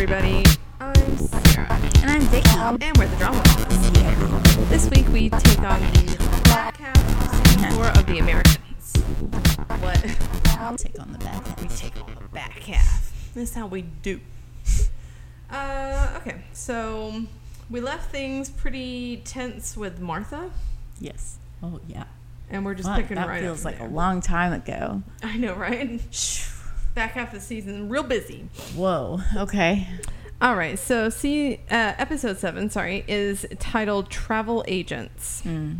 everybody. I'm Sarah, And I'm Vicky. and we're the Drama Boss. This week we take on the of season four of The Americans. What? I'll take on the back half. We take on the back half. This is how we do. Uh, okay, so we left things pretty tense with Martha, Yes. Oh, yeah. and we're just Wow, picking that right feels up like from a long time ago. I know, right? Back half of the season, real busy. Whoa. Okay. All right, so see, uh, episode seven, sorry, is titled "Travel Agents." Hmm.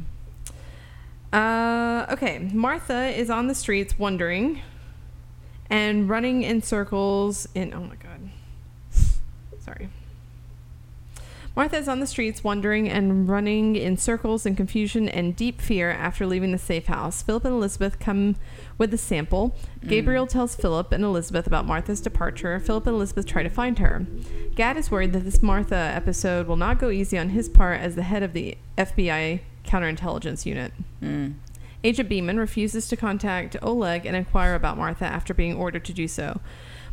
Uh, okay, Martha is on the streets wondering and running in circles. In oh my god, sorry. Martha is on the streets wandering and running in circles in confusion and deep fear after leaving the safe house. Philip and Elizabeth come with the sample. Gabriel tells Philip and Elizabeth about Martha's departure. Philip and Elizabeth try to find her. Gaad is worried that this Martha episode will not go easy on his part as the head of the FBI counterintelligence unit. Mm. Agent Beeman refuses to contact Oleg and inquire about Martha after being ordered to do so.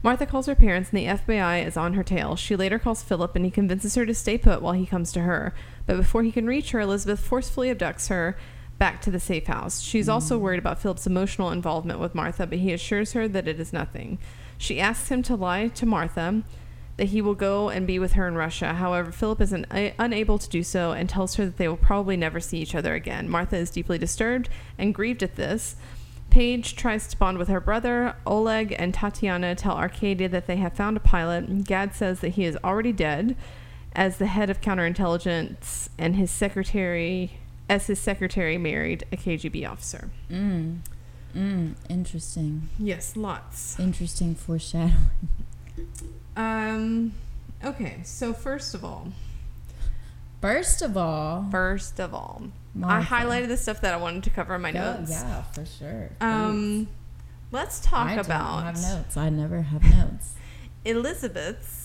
Martha calls her parents and the FBI is on her tail. She later calls Philip and he convinces her to stay put while he comes to her. But before he can reach her, Elizabeth forcefully abducts her back to the safe house. She's also mm. worried about Philip's emotional involvement with Martha, but he assures her that it is nothing. She asks him to lie to Martha that he will go and be with her in Russia. However, Philip is un- uh, unable to do so and tells her that they will probably never see each other again. Martha is deeply disturbed and grieved at this. Paige tries to bond with her brother. Oleg and Tatiana tell Arkady that they have found a pilot. Gaad says that he is already dead as the head of counterintelligence and his secretary as his secretary married a KGB officer. Mm. Mm. Interesting. Yes, lots. Interesting foreshadowing. Um okay, so first of all, First of all, first of all, Martha. I highlighted the stuff that I wanted to cover in my Yeah, notes. yeah, for sure. Um let's talk I about don't have notes. I never have notes. Elizabeth's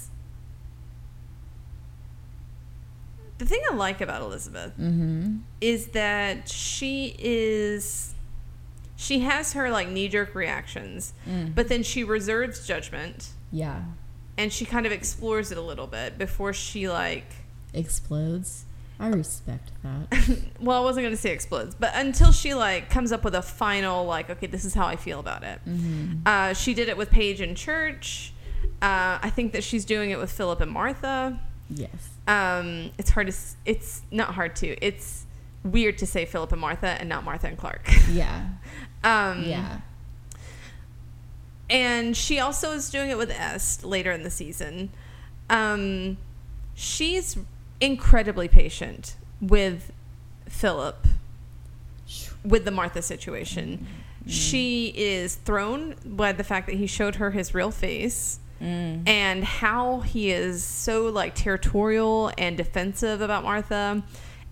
the thing I like about Elizabeth Mm-hmm. is that she is she has her like knee jerk reactions, Mm. but then she reserves judgment Yeah. and she kind of explores it a little bit before she like Explodes. I respect that. well, I wasn't going to say explodes, but until she like comes up with a final like okay, this is how I feel about it. mm-hmm. Uh, she did it with Paige in church. Uh, I think that she's doing it with Philip and Martha. Yes. Um, it's hard to. It's not hard to. It's weird to say Philip and Martha and not Martha and Clark. Yeah. um, Yeah. And she also is doing it with Est later in the season. Um, she's incredibly patient with Philip with the Martha situation. She is thrown by the fact that he showed her his real face Mm. and how he is so like territorial and defensive about Martha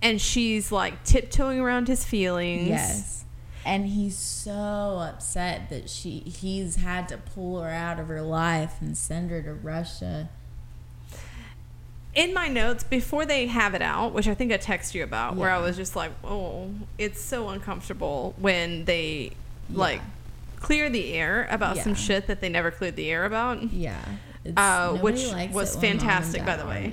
and she's like tiptoeing around his feelings. Yes. And he's so upset that she he's had to pull her out of her life and send her to Russia. in my notes before they have it out, which I think I text you about, where I was just like, "Oh, it's so uncomfortable when they like Yeah. Clear the air about some shit that they never cleared the air about." Yeah. Uh, which was it when mom and fantastic, by the way.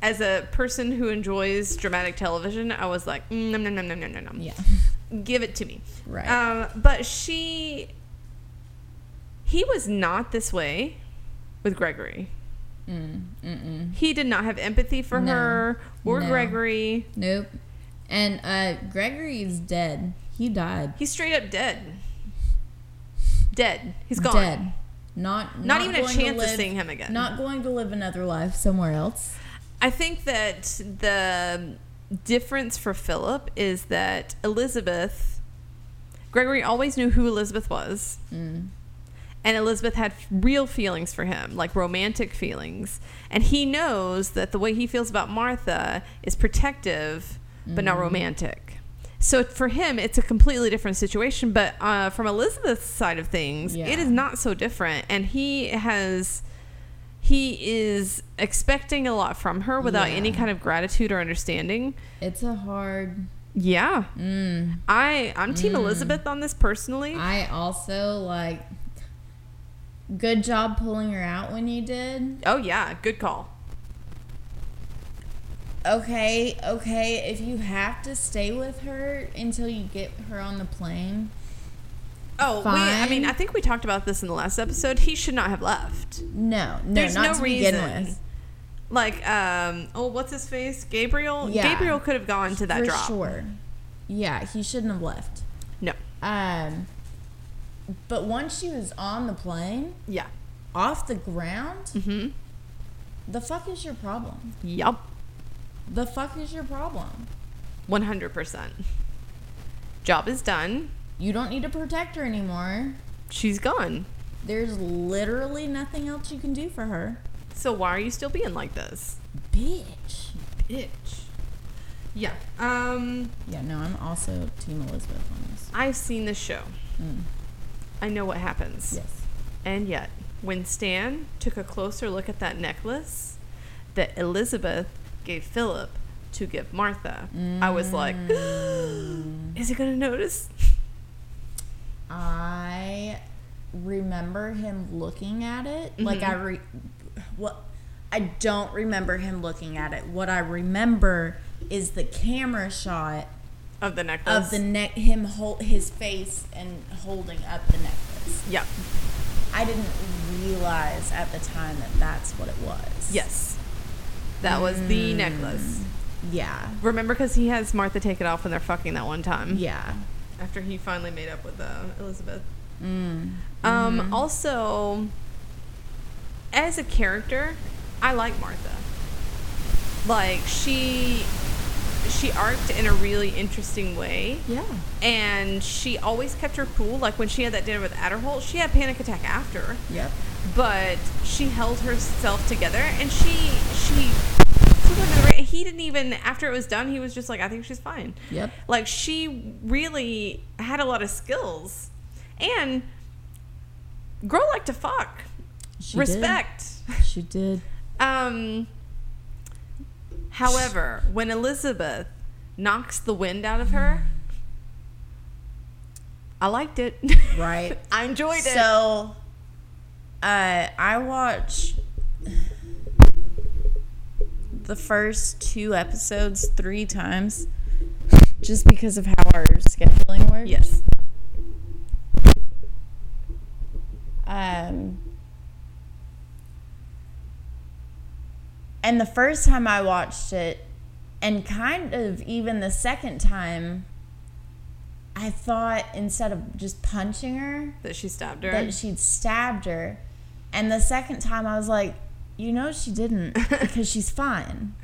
As a person who enjoys dramatic television, I was like, mm, "Nom nom nom nom nom nom nom." Yeah. Give it to me. Right. Um, but she, he was not this way with Gregory. mm, mm-mm. He did not have empathy for No. her or No. Gregory. Nope. And uh, Gregory's dead. He died. He's straight up dead. Dead. He's gone. Dead. Not, Not, even a chance of seeing him again. Not going to live another life somewhere else. I think that the difference for Philip is that Elizabeth, Gregory always knew who Elizabeth was. Mm. And Elizabeth had real feelings for him, like romantic feelings. And he knows that the way he feels about Martha is protective, but not romantic. So for him, it's a completely different situation. But uh, from Elizabeth's side of things, yeah. it is not so different. And he has, he is expecting a lot from her without yeah. any kind of gratitude or understanding. It's a hard. Yeah. Mm. I, I'm Team mm. Elizabeth on this personally. I also, like, good job pulling her out when you did. Oh, yeah. Good call. Okay, okay. If you have to stay with her until you get her on the plane, Oh, we, I mean, I think we talked about this in the last episode. He should not have left. no, no, There's not no to reason. begin with. Like, um, oh, what's his face? Gabriel. Yeah. Gabriel could have gone to that For drop. sure. Yeah, he shouldn't have left. No. Um, but once she was on the plane, Yeah. off the ground, Mm-hmm. the fuck is your problem? Yup. The fuck is your problem? One hundred percent. Job is done. You don't need to protect her anymore. She's gone. There's literally nothing else you can do for her. So why are you still being like this, Bitch. bitch? Yeah. Um, Yeah, no, I'm also Team Elizabeth on this. I've seen this show. Mm. I know what happens. Yes. And yet, when Stan took a closer look at that necklace that Elizabeth gave Philip to give Martha, I was like, Mm. is he going to notice? I remember him looking at it. Like I re what I don't remember him looking at it. What I remember is the camera shot Of the necklace. of the neck him hold his face and holding up the necklace. Yeah. I didn't realize at the time that that's what it was. Yes. That was the Mm. necklace. Yeah. Remember, because he has Martha take it off when they're fucking that one time. Yeah. After he finally made up with uh, Elizabeth. Mm. Um, Also, as a character, I like Martha. Like she, she arced in a really interesting way, Yeah. and she always kept her cool. Like when she had that dinner with Aderholt, she had a panic attack after, Yep. But she held herself together, and she she. took her the ra- He didn't even after it was done. He was just like, I think she's fine. Yep. Like she really had a lot of skills, and girl liked to fuck. She did. Respect. She did. Um. However, when Elizabeth knocks the wind out of her, I liked it. Right. I enjoyed it. So, uh, I watched the first two episodes three times just because of how our scheduling works. yes. Um, and the first time I watched it, and kind of even the second time, I thought instead of just punching her, That she stabbed her. that she'd stabbed her. And the second time I was like, you know she didn't because she's fine.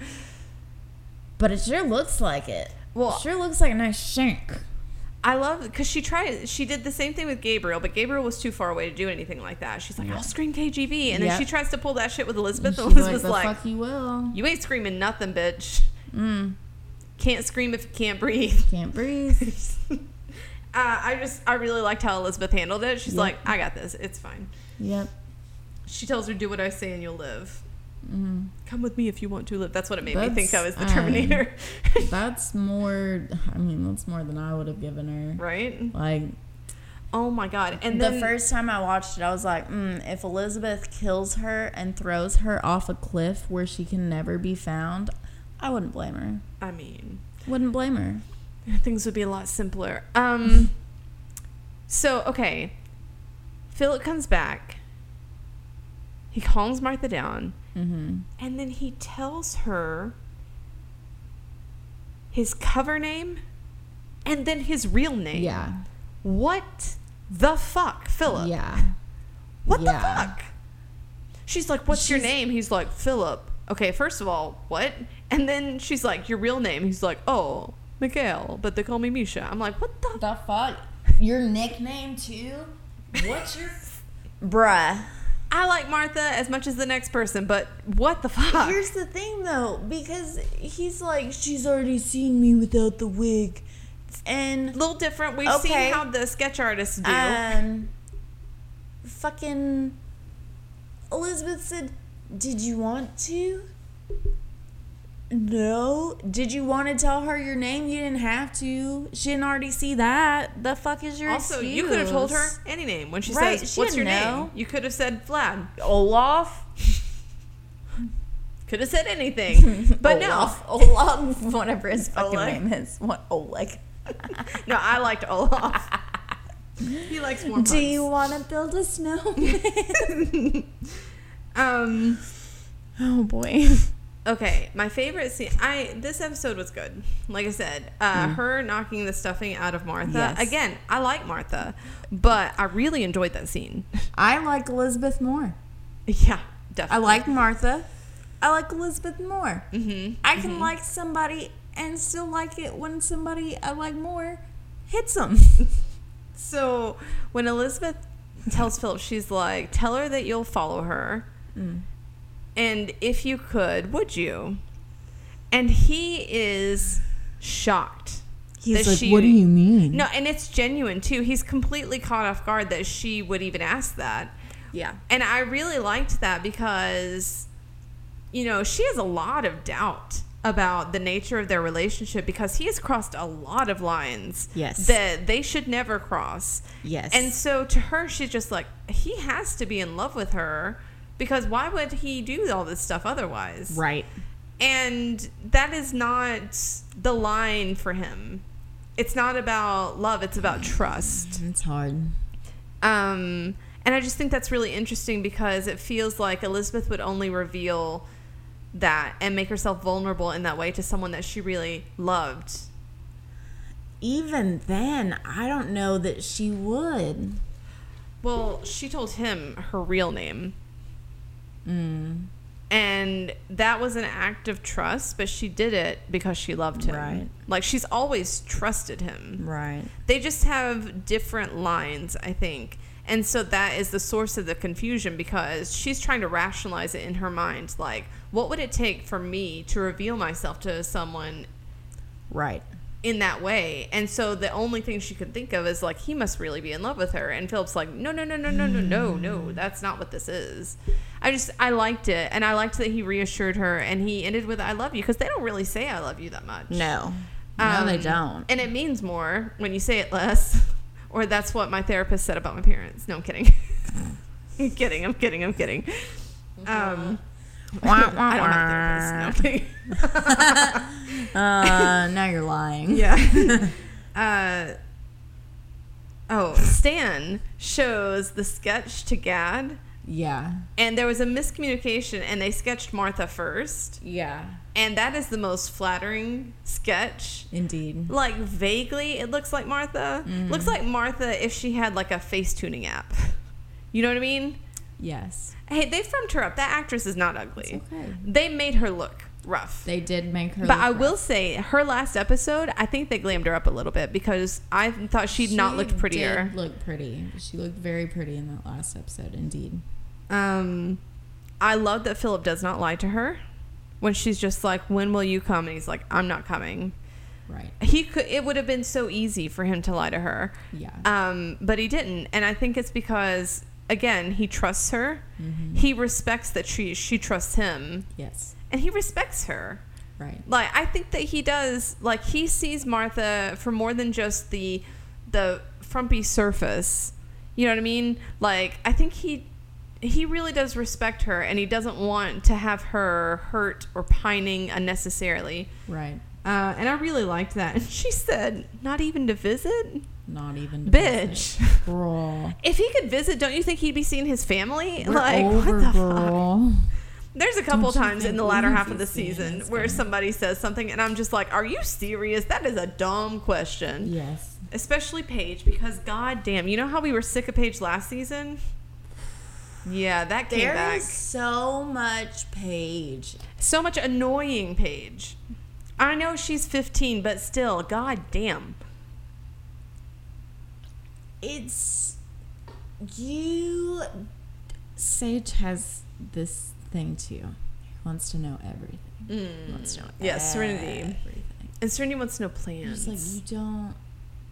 But it sure looks like it. Well- it sure looks like a nice shank. I love because she tried. She did the same thing with Gabriel, but Gabriel was too far away to do anything like that. She's like, Yeah. "I'll scream KGB," and then she tries to pull that shit with Elizabeth, and Elizabeth's the like, fuck you will. "You ain't screaming nothing, bitch. Mm, Can't scream if you can't breathe." can't breathe. uh, I just, I really liked how Elizabeth handled it. She's Yep. like, "I got this. It's fine." yep. She tells her, "Do what I say, and you'll live. Mm. Come with me if you want to live." That's what it made me think of That's, as the um, Terminator, That's more, I mean, that's more than I would have given her. right? Like, Oh my god! And the then first time I watched it, I was like, mm, if Elizabeth kills her and throws her off a cliff where she can never be found, I wouldn't blame her. I mean, Wouldn't blame her. things would be a lot simpler. Um, so okay, Philip comes back. He calms Martha down, Mm-hmm. and then he tells her his cover name, and then his real name. Yeah. What the fuck, Philip? Yeah. What Yeah. the fuck? She's like, "What's your name?" He's like, "Philip." Okay, first of all, what? And then she's like, "Your real name?" He's like, "Oh, Mikhail, but they call me Misha." I'm like, "What the?" The fuck? Your nickname too? What's your Bruh. I like Martha as much as the next person, but what the fuck? Here's the thing though, because he's like, she's already seen me without the wig. And... a little different. We've Okay. seen how the sketch artists do. um fucking Elizabeth said, Did you want to? No. Did you want to tell her your name? You didn't have to. She didn't already see that. The fuck is your name? Also, excuse? you could have told her any name when she Right, says, she "What's your didn't name?" You could have said Vlad. Olaf. Could have said anything, but Olaf. Olaf. Whatever his fucking Oleg. name is. What Oleg? no, no, I liked Olaf. he likes more. Do you want to build a snowman? Um. oh boy. Okay, my favorite scene. I this episode was good. Like I said, uh, her knocking the stuffing out of Martha. Yes. Again, I like Martha, but I really enjoyed that scene. I like Elizabeth more. yeah, definitely. I like Martha. I like Elizabeth more. Mm-hmm. I can like somebody and still like it when somebody I like more hits them. So when Elizabeth tells Philip, she's like, "Tell her that you'll follow her, Mm. And if you could, would you?" And he is shocked. He's like, she- "What do you mean?" No, and it's genuine too. He's completely caught off guard that she would even ask that. Yeah. And I really liked that because, you know, she has a lot of doubt about the nature of their relationship because he has crossed a lot of lines Yes. that they should never cross. Yes. And so to her, she's just like, he has to be in love with her because why would he do all this stuff otherwise? right. And that is not the line for him. It's not about love, it's about trust. It's hard. Um, and I just think that's really interesting because it feels like Elizabeth would only reveal that and make herself vulnerable in that way to someone that she really loved. Even then, I don't know that she would. Well, she told him her real name. Mm. And that was an act of trust, but she did it because she loved him. Right. Like she's always trusted him. Right. They just have different lines, I think. And so that is the source of the confusion because she's trying to rationalize it in her mind. Like, what would it take for me to reveal myself to someone Right. In that way? And so the only thing she could think of is like, he must really be in love with her. And Philip's like, no, no, no, no, no, no, no, no. That's not what this is. I just, I liked it. And I liked that he reassured her and he ended with, I love you. Because they don't really say I love you that much. No. no, they Um, don't. And it means more when you say it less. Or that's what my therapist said about my parents. No, I'm kidding. I'm kidding. I'm kidding. I'm kidding. Um, I don't have a therapist. No, uh, now you're lying. yeah. uh, oh, Stan shows the sketch to Gaad. Yeah. And there was a miscommunication, and they sketched Martha first. Yeah. And that is the most flattering sketch Indeed. like vaguely it looks like Martha. Mm-hmm. Looks like Martha if she had like a face tuning app. You know what I mean? Yes. Hey, they filmed her up. That actress is not ugly. It's okay. They made her look rough. They did make her. but I will say her last episode, I think they glammed her up a little bit because I thought she'd not looked prettier. Did look pretty. She looked very pretty in that last episode. Indeed. Um, I love that Philip does not lie to her when she's just like, "When will you come?" and he's like, "I'm not coming." Right. He could. It would have been so easy for him to lie to her. Yeah. Um, but he didn't, and I think it's because again he trusts her. He respects that she she trusts him, yes. and he respects her. Right. Like I think that he does. Like he sees Martha for more than just the the frumpy surface. You know what I mean? Like I think he he really does respect her, and he doesn't want to have her hurt or pining unnecessarily. Right. Uh, and I really liked that. And she said, "Not even to visit." Not even. to Bitch. visit. Girl. If he could visit, don't you think he'd be seeing his family? We're like, over, what the fuck? There's a couple times in the latter half of the season where family? somebody says something, and I'm just like, are you serious? That is a dumb question. Yes. Especially Paige, because god damn you know how we were sick of Paige last season? Yeah, that came There back. is so much Paige. So much annoying Paige. I know she's 15, but still, goddamn. It's you. Sage has this thing too. He wants to know everything. He hmm. wants to know Yeah, Serenity. everything. And Serenity wants to know plans. It's like you don't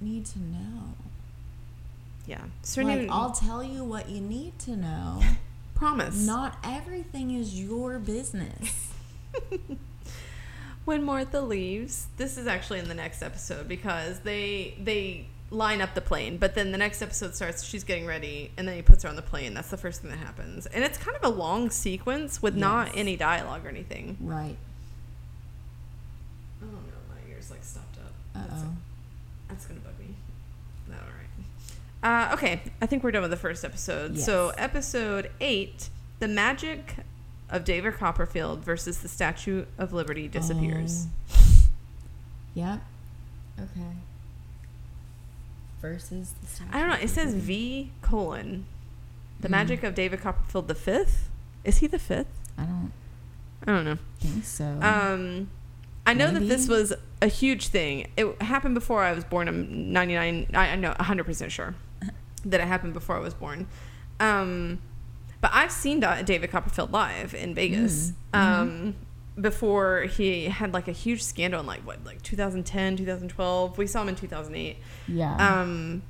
need to know. yeah, Serenity. Like I'll tell you what you need to know. promise. Not everything is your business. when Martha leaves, this is actually in the next episode because they they line up the plane, but then the next episode starts. She's getting ready, and then he puts her on the plane. That's the first thing that happens, and it's kind of a long sequence with not any dialogue or anything. Right. Oh no, my ears like stopped up. Uh That's, that's gonna bug me. All right. Uh, okay, I think we're done with the first episode. So episode eight, the magic of David Copperfield versus the Statue of Liberty disappears. Oh. Yep. Okay. Versus the Statue I don't know. It says V colon. The Mm. magic of David Copperfield the fifth. Is he the fifth? I don't I don't know. think so. Um, I know that this was a huge thing. It happened before I was born. I'm 99. I, I know 100 percent sure that it happened before I was born. Um, but I've seen David Copperfield live in Vegas. Mm. Um, before he had like a huge scandal in like what like 2010 2012 we saw him in 2008 yeah. um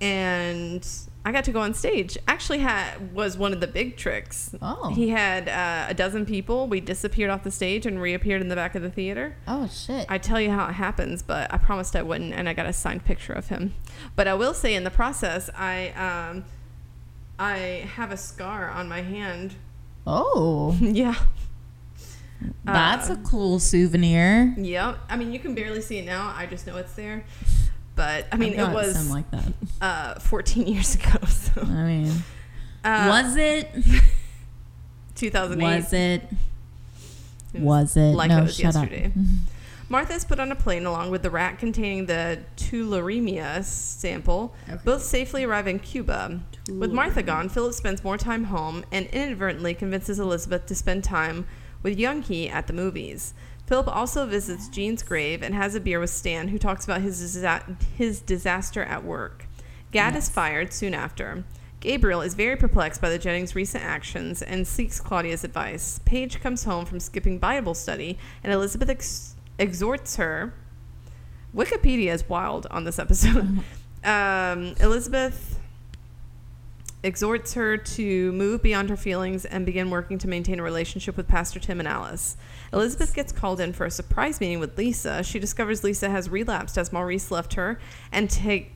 and i got to go on stage. Actually had was one of the big tricks. Oh. he had uh, a dozen people. We disappeared off the stage and reappeared in the back of the theater. Oh shit. i tell you how it happens but i promised i wouldn't and i got a signed picture of him. But i will say in the process i um i have a scar on my hand. Oh, yeah that's Uh, a cool souvenir. yeah i mean you can barely see it now i just know it's there but i mean it was like that. uh 14 years ago so I mean, uh, was it? 2008 Was it? It Was it? like no, it was shut yesterday. up. Martha is put on a plane along with the rat containing the tularemia sample. Okay. Both safely arrive in Cuba. With Martha gone, Philip spends more time home and inadvertently convinces Elizabeth to spend time with Young Hee at the movies. Philip also visits Gene's grave and has a beer with Stan, who talks about his, disa- his disaster at work. Gaad is fired soon after. Gabriel is very perplexed by the Jennings' recent actions and seeks Claudia's advice. Paige comes home from skipping Bible study, and Elizabeth ex- exhorts her. Wikipedia is wild on this episode. um, Elizabeth exhorts her to move beyond her feelings and begin working to maintain a relationship with Pastor Tim and Alice. Elizabeth gets called in for a surprise meeting with Lisa. She discovers Lisa has relapsed as Maurice left her and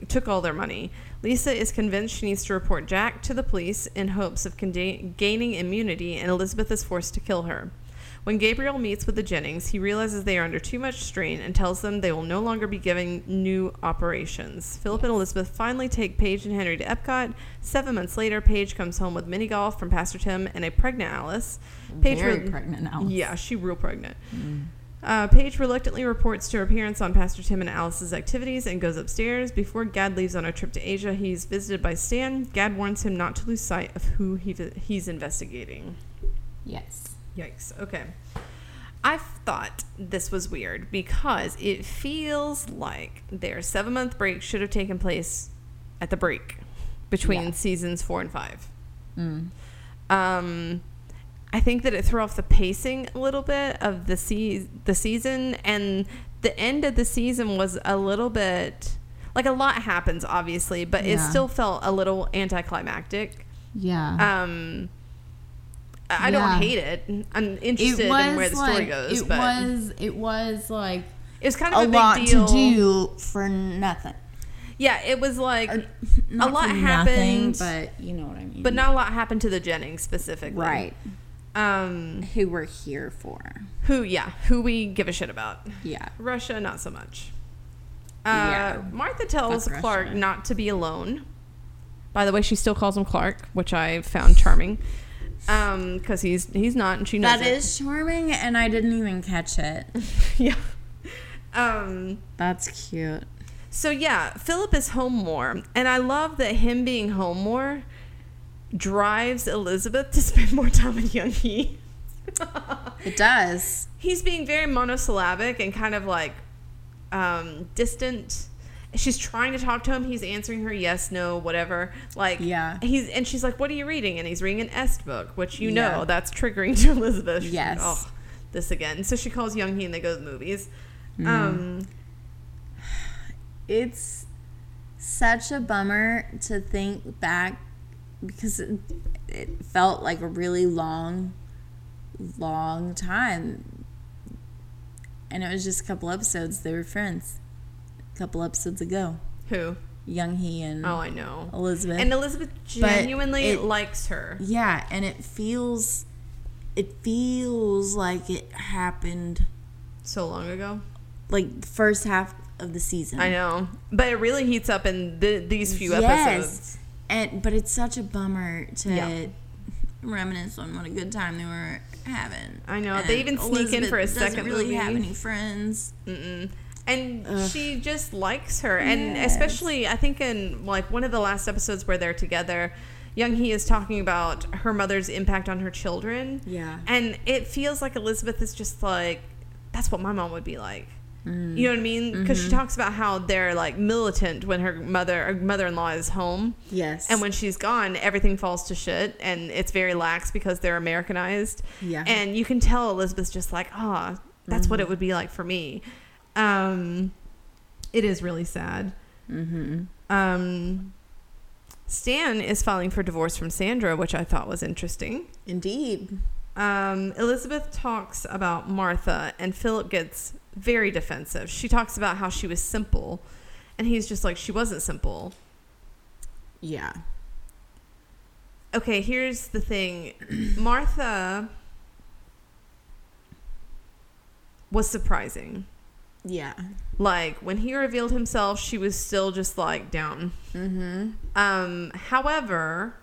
took all their money. Lisa is convinced she needs to report Jack to the police in hopes of gaining immunity, and Elizabeth is forced to kill her. When Gabriel meets with the Jennings, he realizes they are under too much strain and tells them they will no longer be giving new operations. Philip and Elizabeth finally take Paige and Henry to Epcot. Seven months later, Paige comes home with mini golf from Pastor Tim and a pregnant Alice. Paige Very pregnant Alice. Yeah, she real pregnant. Mm. Uh, Paige reluctantly reports to her parents on Pastor Tim and Alice's activities and goes upstairs. Before Gaad leaves on a trip to Asia, he's visited by Stan. Gaad warns him not to lose sight of who he he's investigating. Yes. Yikes. Okay. I thought this was weird because it feels like their seven month break should have taken place at the break between Yeah. seasons four and five. Mm. Um, I think that it threw off the pacing a little bit of the se- the season, and the end of the season was a little bit like a lot happens, obviously, but it still felt a little anticlimactic. Yeah. Um, I Yeah. don't hate it. I'm interested in where the story like, goes, It but was it was like it was kind of a, big lot deal. to do for nothing. Yeah, it was like, Or, not lot happened, nothing, but you know what I mean. but not a lot happened to the Jennings specifically. right. Um, Who we're here for? who? Yeah, who we give a shit about. Yeah. Russia, not so much. Uh, Yeah. Martha tells Fuck Clark Russia. not to be alone. By the way, she still calls him Clark, which I found charming. Um, because he's he's not, and she knows That it. is charming, and I didn't even catch it. yeah. Um. That's cute. So yeah, Philip is home more, and I love that him being home more drives Elizabeth to spend more time with Young Hee. It does. He's being very monosyllabic and kind of like um, distant. She's trying to talk to him. He's answering her yes, no, whatever. Like Yeah. He's and she's like, "What are you reading?" And he's reading an Est book, which you Yeah. know that's triggering to Elizabeth. She's Yes. Like, oh, this again. So she calls Young Hee and they go to the movies. Mm-hmm. Um, It's such a bummer to think back because it, it felt like a really long, long time. and it was just a couple episodes. They were friends. A couple episodes ago. Who? Young Hee and Oh, I know. Elizabeth. And Elizabeth genuinely it- likes her. yeah, and it feels, it feels like it happened So long ago. like the first half of the season. I know. But it really heats up in the, these few Yes. episodes. And but it's such a bummer to Yeah. reminisce on what a good time they were having. I know. They even sneak in for a second doesn't really have any friends. Mm-mm. And Ugh. she just likes her. And Yes. especially, I think in like one of the last episodes where they're together, Young Hee is talking about her mother's impact on her children. Yeah. And it feels like Elizabeth is just like, that's what my mom would be like. Mm. You know what I mean? Because she talks about how they're like militant when her mother or mother-in-law is home. Yes. And when she's gone, everything falls to shit, and it's very lax because they're Americanized. Yeah. And you can tell Elizabeth's just like, ah, that's what it would be like for me. Um, it is really sad. mm-hmm. Um, Stan is filing for divorce from Sandra, which I thought was interesting. Indeed. Um, Elizabeth talks about Martha, and Philip gets very defensive. She talks about how she was simple, and he's just like, she wasn't simple. Yeah. Okay, here's the thing. Martha was surprising. Yeah. Like, when he revealed himself, she was still just, like, down. Mm-hmm. Um, however,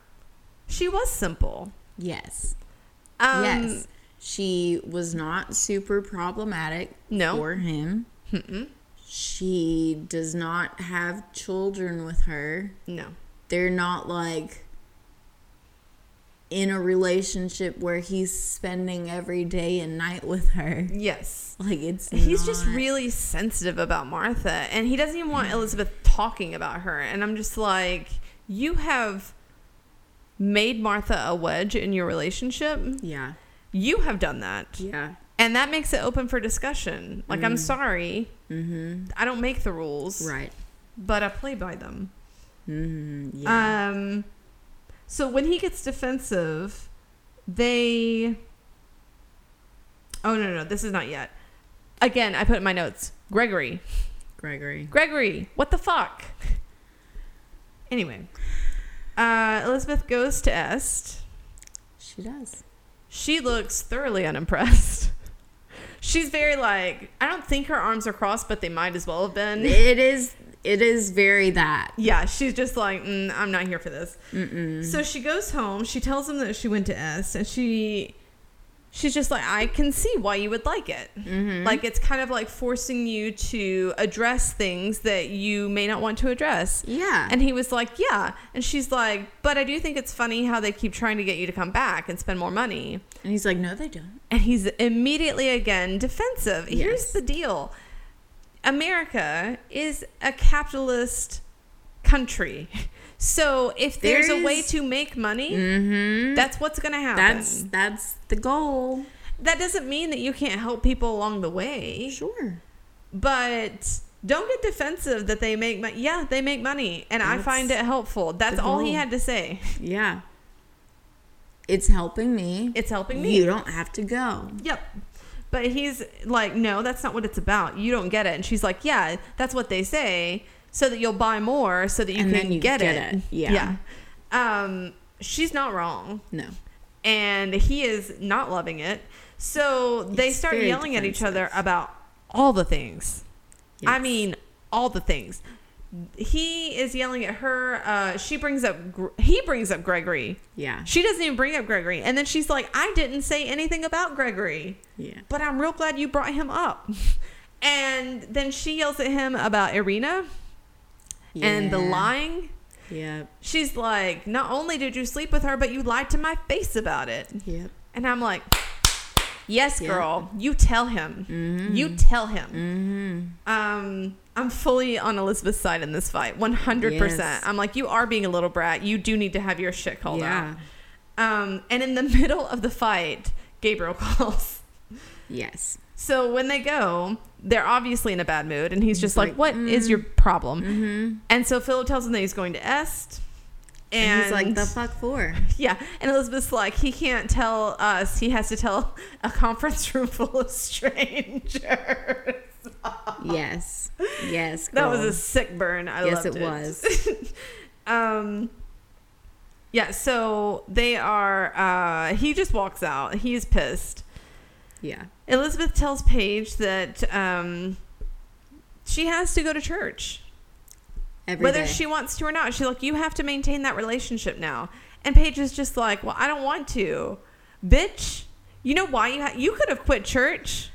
she was simple. Yes. Um, yes. She was not super problematic No. for him. mm-mm, She does not have children with her. No. They're not like in a relationship where he's spending every day and night with her. Yes. Like it's He's just really sensitive about Martha, and he doesn't even want Elizabeth talking about her. And I'm just like, you have made Martha a wedge in your relationship. Yeah. You have done that. Yeah. And that makes it open for discussion. Like, I'm sorry. Mm-hmm. I don't make the rules. Right. But I play by them. Mm-hmm. Yeah. Um, so when he gets defensive, they... Oh, no, no, this is not yet. Again, I put in my notes. Gregory. Gregory. Gregory, what the fuck? Anyway, uh, Elizabeth goes to Est. She does. She looks thoroughly unimpressed. She's very like, I don't think her arms are crossed, but they might as well have been. It is. It is very that. Yeah, she's just like, mm, I'm not here for this. Mm-mm. So she goes home. She tells him that she went to Est, and she, she's just like, I can see why you would like it. Mm-hmm. Like it's kind of like forcing you to address things that you may not want to address. Yeah. And he was like, yeah. And she's like, but I do think it's funny how they keep trying to get you to come back and spend more money. And he's like, no, they don't. And he's immediately again defensive. Here's the deal. America is a capitalist country. So if there's a way to make money, Mm-hmm. that's what's going to happen. That's that's the goal. that doesn't mean that you can't help people along the way. Sure. But don't get defensive that they make money. Yeah, they make money, and I find it helpful. That's all he had to say. Yeah. It's helping me. It's helping me. You don't have to go. Yep. But he's like, no, that's not what it's about. You don't get it. And she's like, yeah, that's what they say, so that you'll buy more, so that you And can you get, get it. it. Yeah. Yeah. Um, she's not wrong, No. and he is not loving it. So they It's start very yelling at each other about all the things. I mean, all the things. He is yelling at her. Uh, she brings up. He brings up Gregory. Yeah. She doesn't even bring up Gregory, and then she's like, "I didn't say anything about Gregory." Yeah. but I'm real glad you brought him up. And then she yells at him about Irina and the lying. Yeah. She's like, not only did you sleep with her, but you lied to my face about it. Yep. And I'm like, yes, Yeah. girl, you tell him. Mm-hmm. You tell him. Mm-hmm. Um, I'm fully on Elizabeth's side in this fight, 100%. Yes. I'm like, you are being a little brat. You do need to have your shit called Yeah. out. Um, and in the middle of the fight, Gabriel calls. Yes. So when they go, they're obviously in a bad mood, and he's just like, like, "What is mm. your problem?" Mm-hmm. And so Philip tells him that he's going to Est, And, he's like, the fuck for? Yeah. And Elizabeth's like, he can't tell us. He has to tell a conference room full of strangers. yes. Yes. That was a sick burn. I yes, loved it, was. um, yeah. So they are, uh, he just walks out. He's pissed. Yeah. Elizabeth tells Paige that um, she has to go to church. Every whether day. she wants to or not. She's like, you have to maintain that relationship now. And Paige is just like, well, I don't want to. Bitch, you know why you you could have quit church.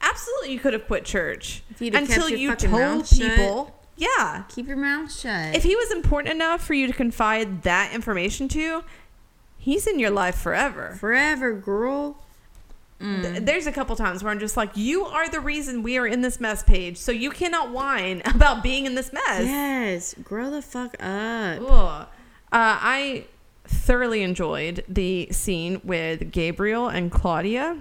Absolutely, you could have quit church until you told mouth shut. people. Yeah, Keep your mouth shut. if he was important enough for you to confide that information to, he's in your life forever. Forever, girl. Mm. There's a couple times where I'm just like, you are the reason we are in this mess, Paige. So you cannot whine about being in this mess. Yes. Grow the fuck up. Uh, I thoroughly enjoyed the scene with Gabriel and Claudia,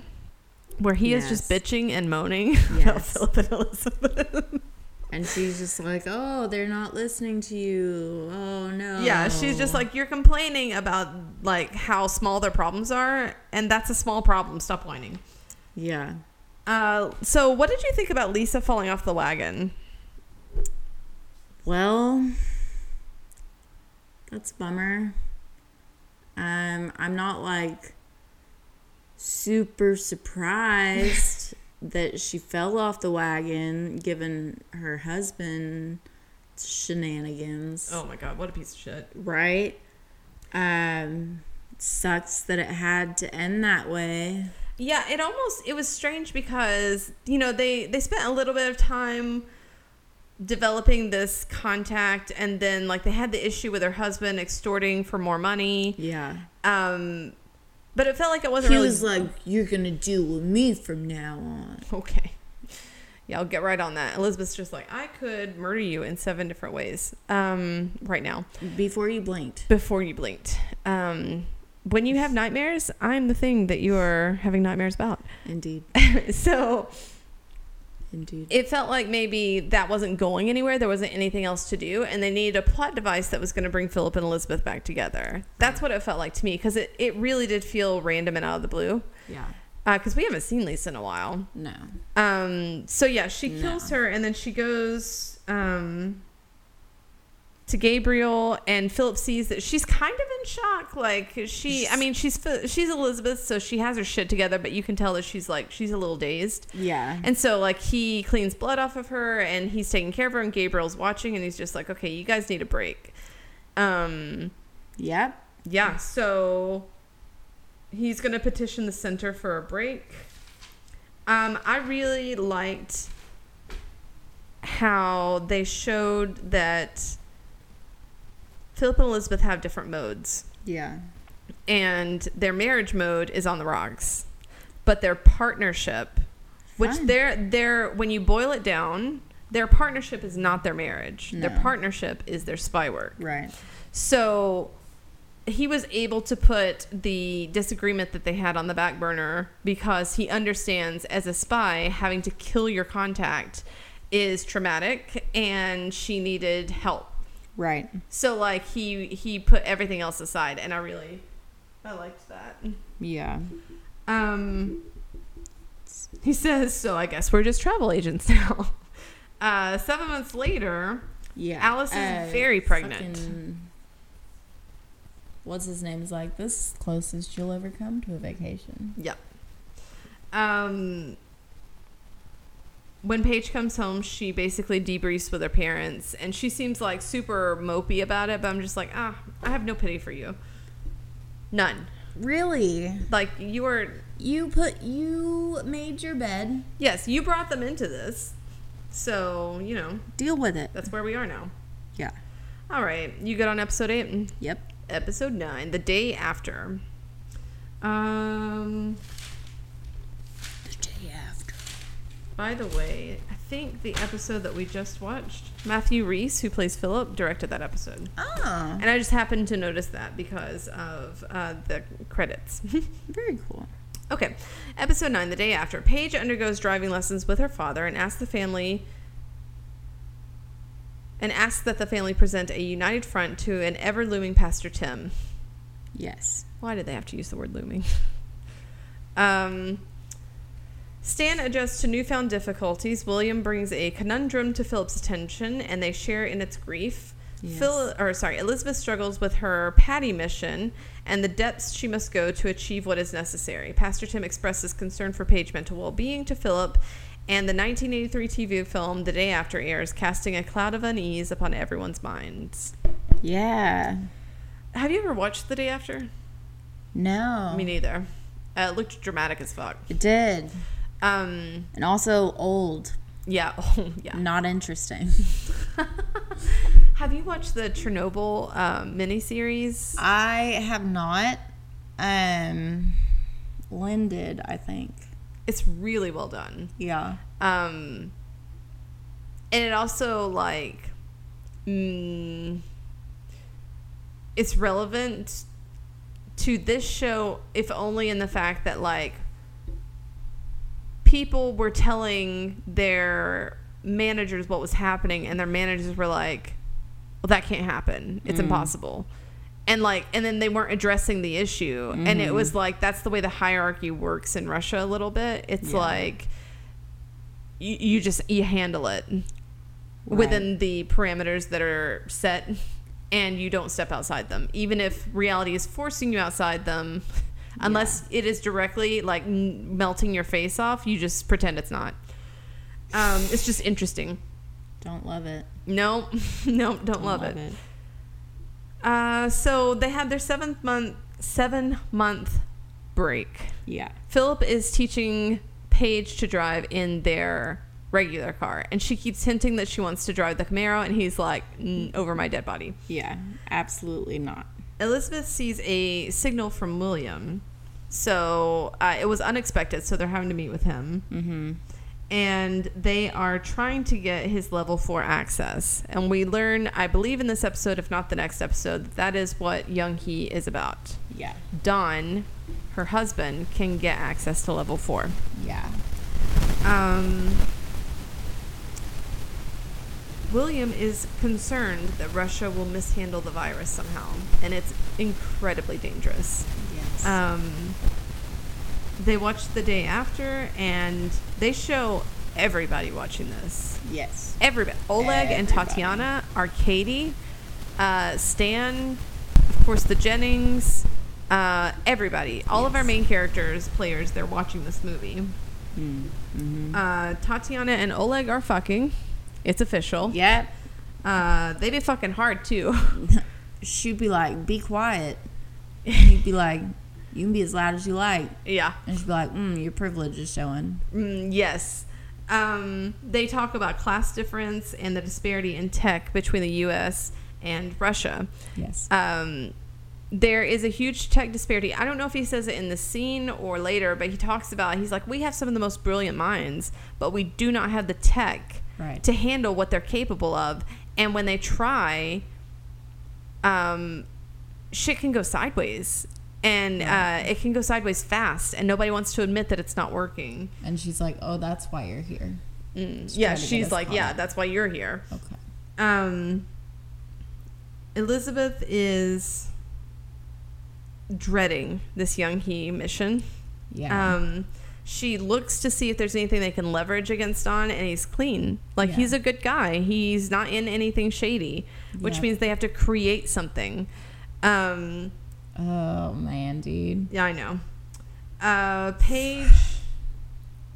where he is just bitching and moaning about Philip and Elizabeth. And she's just like, oh, they're not listening to you. Oh, no. yeah, she's just like, you're complaining about like how small their problems are, and that's a small problem. Stop whining. Yeah. Uh, so what did you think about Lisa falling off the wagon? Well, that's a bummer. Um, I'm not like super surprised that she fell off the wagon given her husband shenanigans. Oh my god, what a piece of shit. Right? Um, sucks that it had to end that way. Yeah, it almost it was strange because you know they they spent a little bit of time developing this contact, and then like they had the issue with her husband extorting for more money. Yeah. Um, but it felt like it wasn't He really was like, "You're gonna deal with me from now on." okay. Yeah, I'll get right on that. Elizabeth's just like I could murder you in seven different ways. Um, right now Before you blinked. before you blinked. Um, when you have nightmares, I'm the thing that you are having nightmares about. Indeed. so. Indeed. it felt like maybe that wasn't going anywhere. There wasn't anything else to do, and they needed a plot device that was going to bring Philip and Elizabeth back together. That's what it felt like to me because it, it really did feel random and out of the blue. Yeah. Because we haven't seen Lisa in a while. No. Um, so yeah, she No. kills her, and then she goes um, to Gabriel, and Philip sees that she's kind of in shock. Like she, I mean, she's she's Elizabeth, so she has her shit together, but you can tell that she's like she's a little dazed. Yeah. And so like he cleans blood off of her and he's taking care of her and Gabriel's watching and he's just like, okay, you guys need a break. Um, Yep. yeah, so he's going to petition the center for a break. Um, I really liked how they showed that Philip and Elizabeth have different modes Yeah. and their marriage mode is on the rocks but their partnership which Fun. their their when you boil it down their partnership is not their marriage their partnership is their spy work Right. so he was able to put the disagreement that they had on the back burner because he understands as a spy having to kill your contact is traumatic and she needed help Right. so like he he put everything else aside, and I really I liked that. Yeah. Um, he says, "So I guess we're just travel agents now." Uh, seven months later, Yeah. Alice is very pregnant. fucking- What's his name is like this is closest you'll ever come to a vacation. yep. Um, when Paige comes home, she basically debriefs with her parents, and she seems like super mopey about it. But I'm just like, ah, I have no pity for you. None. Really? Like you were You put you made your bed. Yes, you brought them into this. So, you know, Deal with it. that's where we are now. Yeah. All right. You good on episode 8? Yep. Episode 9, the day after. Um, The day after. By the way, I think the episode that we just watched, Matthew Rhys, who plays Philip, directed that episode. Oh. And I just happened to notice that because of uh, the credits. Very cool. Okay. Episode 9, the day after. Paige undergoes driving lessons with her father and asks the family and asks that the family present a united front to an ever looming Pastor Tim. Yes. Why did they have to use the word looming? um, Stan adjusts to newfound difficulties. William brings a conundrum to Philip's attention, and they share in its grief. Yes. Phil, or sorry, Elizabeth struggles with her Patty mission and the depths she must go to achieve what is necessary. Pastor Tim expresses concern for Paige mental well-being to Philip, and the 1983 TV film The Day After airs, casting a cloud of unease upon everyone's minds. Yeah. Have you ever watched The Day After? No. Me neither. Uh, it looked dramatic as fuck. it did. Um, And also old. yeah, oh, yeah. Not interesting. Have you watched the Chernobyl um, miniseries? I have not. Um, Lynn did, I think. It's really well done. Yeah. Um, and it also like, mm, it's relevant to this show, if only in the fact that like people were telling their managers what was happening, and their managers were like, "Well, that can't happen. It's mm. impossible." And like, and then they weren't addressing the issue, and it was mm-hmm. like that's the way the hierarchy works in Russia a little bit. It's Yeah. like you, you just you handle it within the parameters that are set and you don't step outside them even if reality is forcing you outside them unless it is directly like melting your face off you just pretend it's not um, it's just interesting Don't love it. no no don't, love, it, Uh, so they had their seventh month seven month break Yeah. Philip is teaching Paige to drive in their regular car, and she keeps hinting that she wants to drive the Camaro, and he's like, "Mm, "Over my dead body." Yeah. Absolutely not. Elizabeth sees a signal from William, so uh, it was unexpected. So they're having to meet with him, Mm-hmm. and they are trying to get his level four access. And we learn, I believe, in this episode, if not the next episode, that that is what Young Hee is about. Yeah. Don, her husband, can get access to level four. Yeah. Um, William is concerned that Russia will mishandle the virus somehow, and it's incredibly dangerous. Yes. Um, they watch the day after, and they show everybody watching this. yes. Everybody. Oleg and Tatiana are Katie, uh, Stan, of course, the Jennings, uh, everybody. All of our main characters, players, they're watching this movie. Mm-hmm. Uh, Tatiana and Oleg are fucking. It's official. Yep. Uh, they be fucking hard too. She'd be like, "Be quiet." And he'd be like, "You can be as loud as you like." yeah. And she'd be like, mm, "Your privilege is showing." Mm, yes. Um, they talk about class difference and the disparity in tech between the U.S. and Russia. Yes. Um, there is a huge tech disparity. I don't know if he says it in the scene or later, but he talks about he's like, we have some of the most brilliant minds, but we do not have the tech Right. to handle what they're capable of. And when they try, um, shit can go sideways. And uh, it can go sideways fast, and nobody wants to admit that it's not working. And she's like, "Oh, that's why you're here." Mm, yeah, try to get she's like, yeah, that's why you're here. Okay. Um, Elizabeth is dreading this Young Hee mission. Yeah. Um, she looks to see if there's anything they can leverage against Don, and he's clean. Like Yeah. he's a good guy. He's not in anything shady, which Yeah. means they have to create something. Um, oh man, dude. yeah, I know. Uh, Paige.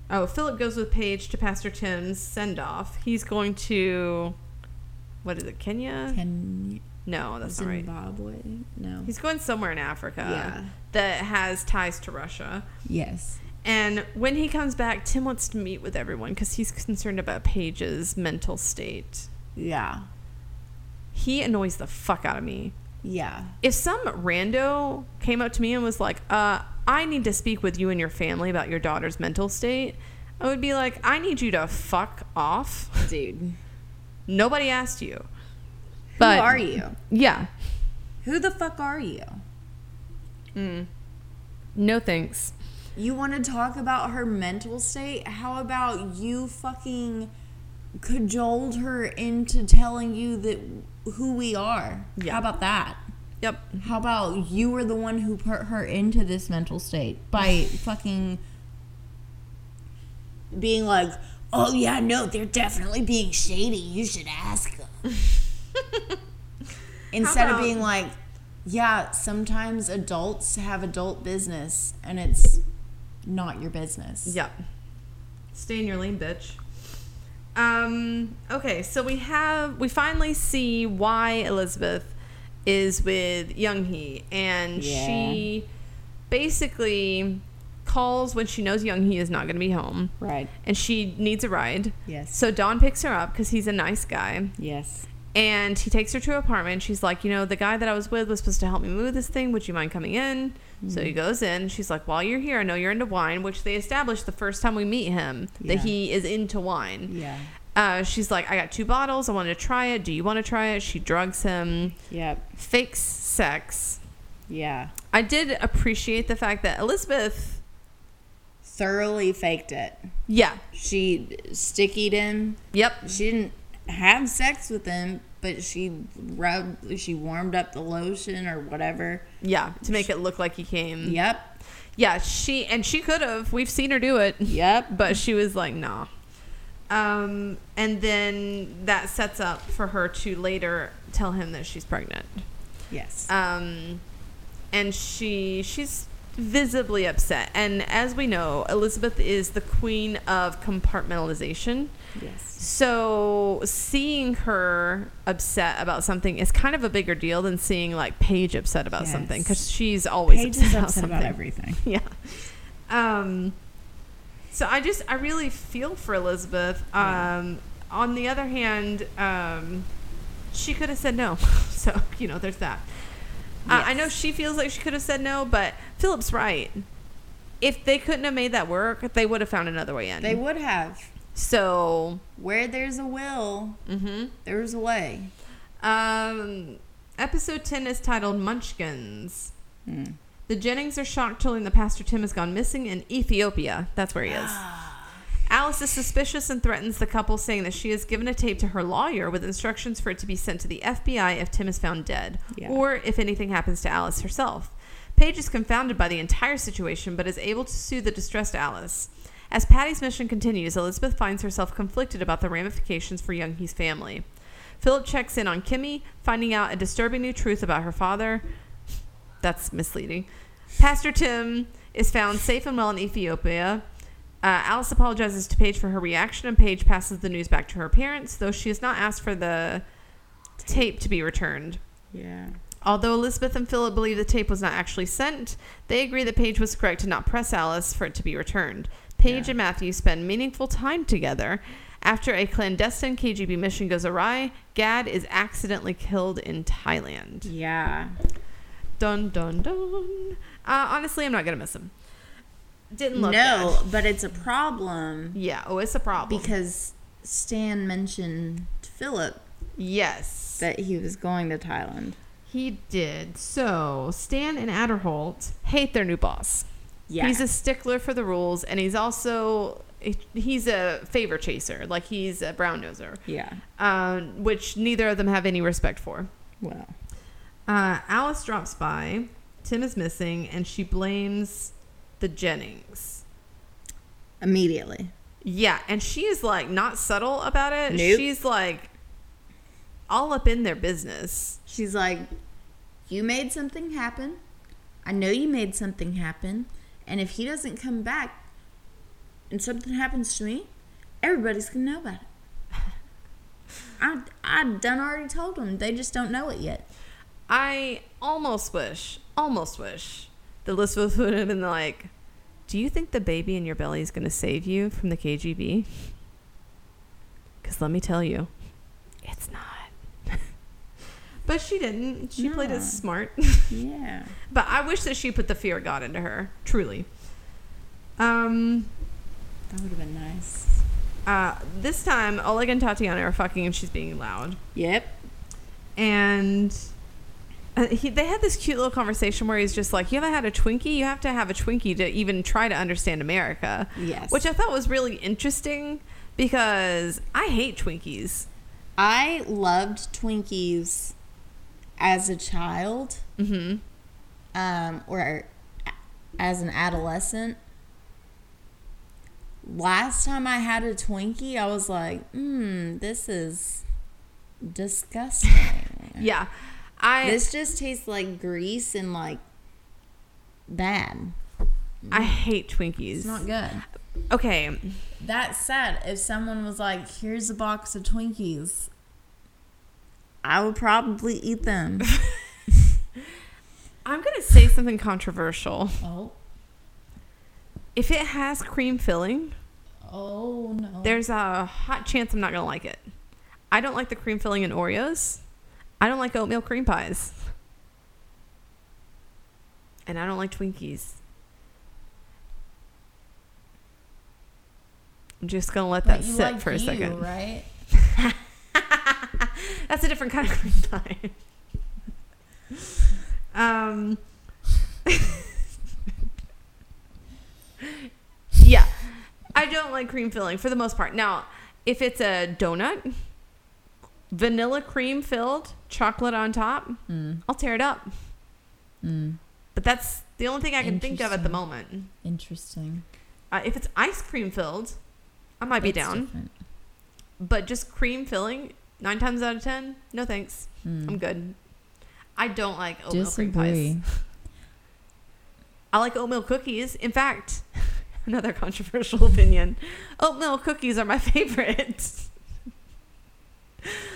Oh, Philip goes with Paige to Pastor Tim's send off. He's going to, what is it, Kenya? Can No, that's not right. Zimbabwe? No. He's going somewhere in Africa Yeah. that has ties to Russia. yes. And when he comes back, Tim wants to meet with everyone because he's concerned about Paige's mental state. Yeah. He annoys the fuck out of me. Yeah. If some rando came up to me and was like, uh, I need to speak with you and your family about your daughter's mental state, I would be like, I need you to fuck off. Dude. Nobody asked you. Who are you? Yeah. Who the fuck are you? Mm. No thanks. You want to talk about her mental state? How about you fucking cajoled her into telling you that who we are. Yeah. How about that? Yep. How about you were the one who put her into this mental state by fucking being like, "Oh yeah, no, they're definitely being shady. You should ask them." Instead of being like, "Yeah, sometimes adults have adult business and it's not your business." Yep. Stay in your lane, bitch. Um, okay, so we have we finally see why Elizabeth is with Young Hee and Yeah. she basically calls when she knows Young Hee is not going to be home Right. and she needs a ride. Yes. So Don picks her up because he's a nice guy. Yes. And he takes her to her apartment. She's like, you know, the guy that I was with was supposed to help me move this thing. Would you mind coming in? So he goes in. She's like, while you're here, I know you're into wine, which they established the first time we meet him Yeah. that he is into wine. Yeah. Uh, she's like, I got two bottles. I want to try it. Do you want to try it? She drugs him, Yep. fakes sex. Yeah. I did appreciate the fact that Elizabeth, Thoroughly faked it. yeah, She stickied him. yep, She didn't have sex with him, but she rubbed, she warmed up the lotion or whatever. yeah, to make it look like he came. Yep. Yeah, she, and she could have. We've seen her do it. Yep. but she was like, nah. Um, and then that sets up for her to later tell him that she's pregnant. Yes. Um, and she she's visibly upset. And as we know, Elizabeth is the queen of compartmentalization. Yes. So seeing her upset about something is kind of a bigger deal than seeing like Paige upset about Yes. something because she's always Paige upset, is about upset about everything. Yeah. Um, so I just, I really feel for Elizabeth. Yeah. Um, on the other hand, um, she could have said no. So, you know, there's that. Uh, I know she feels like she could have said no, but Philip's right. If they couldn't have made that work, they would have found another way in. They would have. So, Where there's a will, hmm there's a way. um, episode 10 is titled Munchkins. Hmm. The Jennings are shocked to learn that Pastor Tim has gone missing in Ethiopia. That's where he is. Alice is suspicious and threatens the couple, saying that she has given a tape to her lawyer with instructions for it to be sent to the FBI if Tim is found dead, Yeah. or if anything happens to Alice herself. Paige is confounded by the entire situation, but is able to soothe the distressed Alice. As Patty's mission continues, Elizabeth finds herself conflicted about the ramifications for Young Hee's family. Philip checks in on Kimmy, finding out a disturbing new truth about her father. That's misleading. Pastor Tim is found safe and well in Ethiopia. Uh, Alice apologizes to Paige for her reaction, and Paige passes the news back to her parents, though she has not asked for the tape to be returned. Yeah. Although Elizabeth and Philip believe the tape was not actually sent, they agree that Paige was correct to not press Alice for it to be returned. Paige Yeah. and Matthew spend meaningful time together. After a clandestine KGB mission goes awry, Gaad is accidentally killed in Thailand. Yeah. Dun dun dun. Uh, honestly, I'm not gonna miss him. Didn't look no, but it's a problem Yeah. Oh, it's a problem. because Stan mentioned Philip yes, that he was going to Thailand. he did. So Stan and Aderholt hate their new boss. Yeah. He's a stickler for the rules, and he's also he's a favor chaser. Like he's a brown noser, yeah. um, which neither of them have any respect for. Well. Uh, Alice drops by. Tim is missing, and she blames the Jennings. Immediately. Yeah, and she is like not subtle about it. Nope. She's like all up in their business. She's like, You made something happen. I know you made something happen. And if he doesn't come back and something happens to me, everybody's going to know about it. I, I done already told them. They just don't know it yet. I almost wish, almost wish the Elizabeth would have been like, "Do you think the baby in your belly is going to save you from the KGB?" Because let me tell you. But she didn't. She played No. it smart. Yeah. but I wish that she put the fear of God into her. Truly. Um. That would have been nice. Uh, this time, Oleg and Tatiana are fucking and she's being loud. Yep. And Uh, he, they had this cute little conversation where he's just like, "You haven't had a Twinkie. You have to have a Twinkie to even try to understand America." Yes. which I thought was really interesting because I hate Twinkies. I loved Twinkies as a child, Mm-hmm. um, or as an adolescent. Last time I had a Twinkie, I was like, "Hmm, this is disgusting." Yeah, I This just tastes like grease and like bad. I hate Twinkies. It's not good. okay, That's sad. If someone was like, "Here's a box of Twinkies," I would probably eat them. I'm gonna say something controversial. oh, If it has cream filling, oh no. there's a hot chance I'm not gonna like it. I don't like the cream filling in Oreos. I don't like oatmeal cream pies. And I don't like Twinkies. I'm just gonna let that But you sit like for a you, second. right? That's a different kind of cream pie. um. yeah, I don't like cream filling for the most part. Now, if it's a donut, vanilla cream filled, chocolate on top, Mm. I'll tear it up. Mm. But that's the only thing I can think of at the moment. Interesting. Uh, if it's ice cream filled, I might be down. different. But just cream filling, nine times out of ten, no thanks. Mm. I'm good. I don't like oatmeal cream pies. I like oatmeal cookies. In fact, another controversial opinion. Oatmeal cookies are my favorite.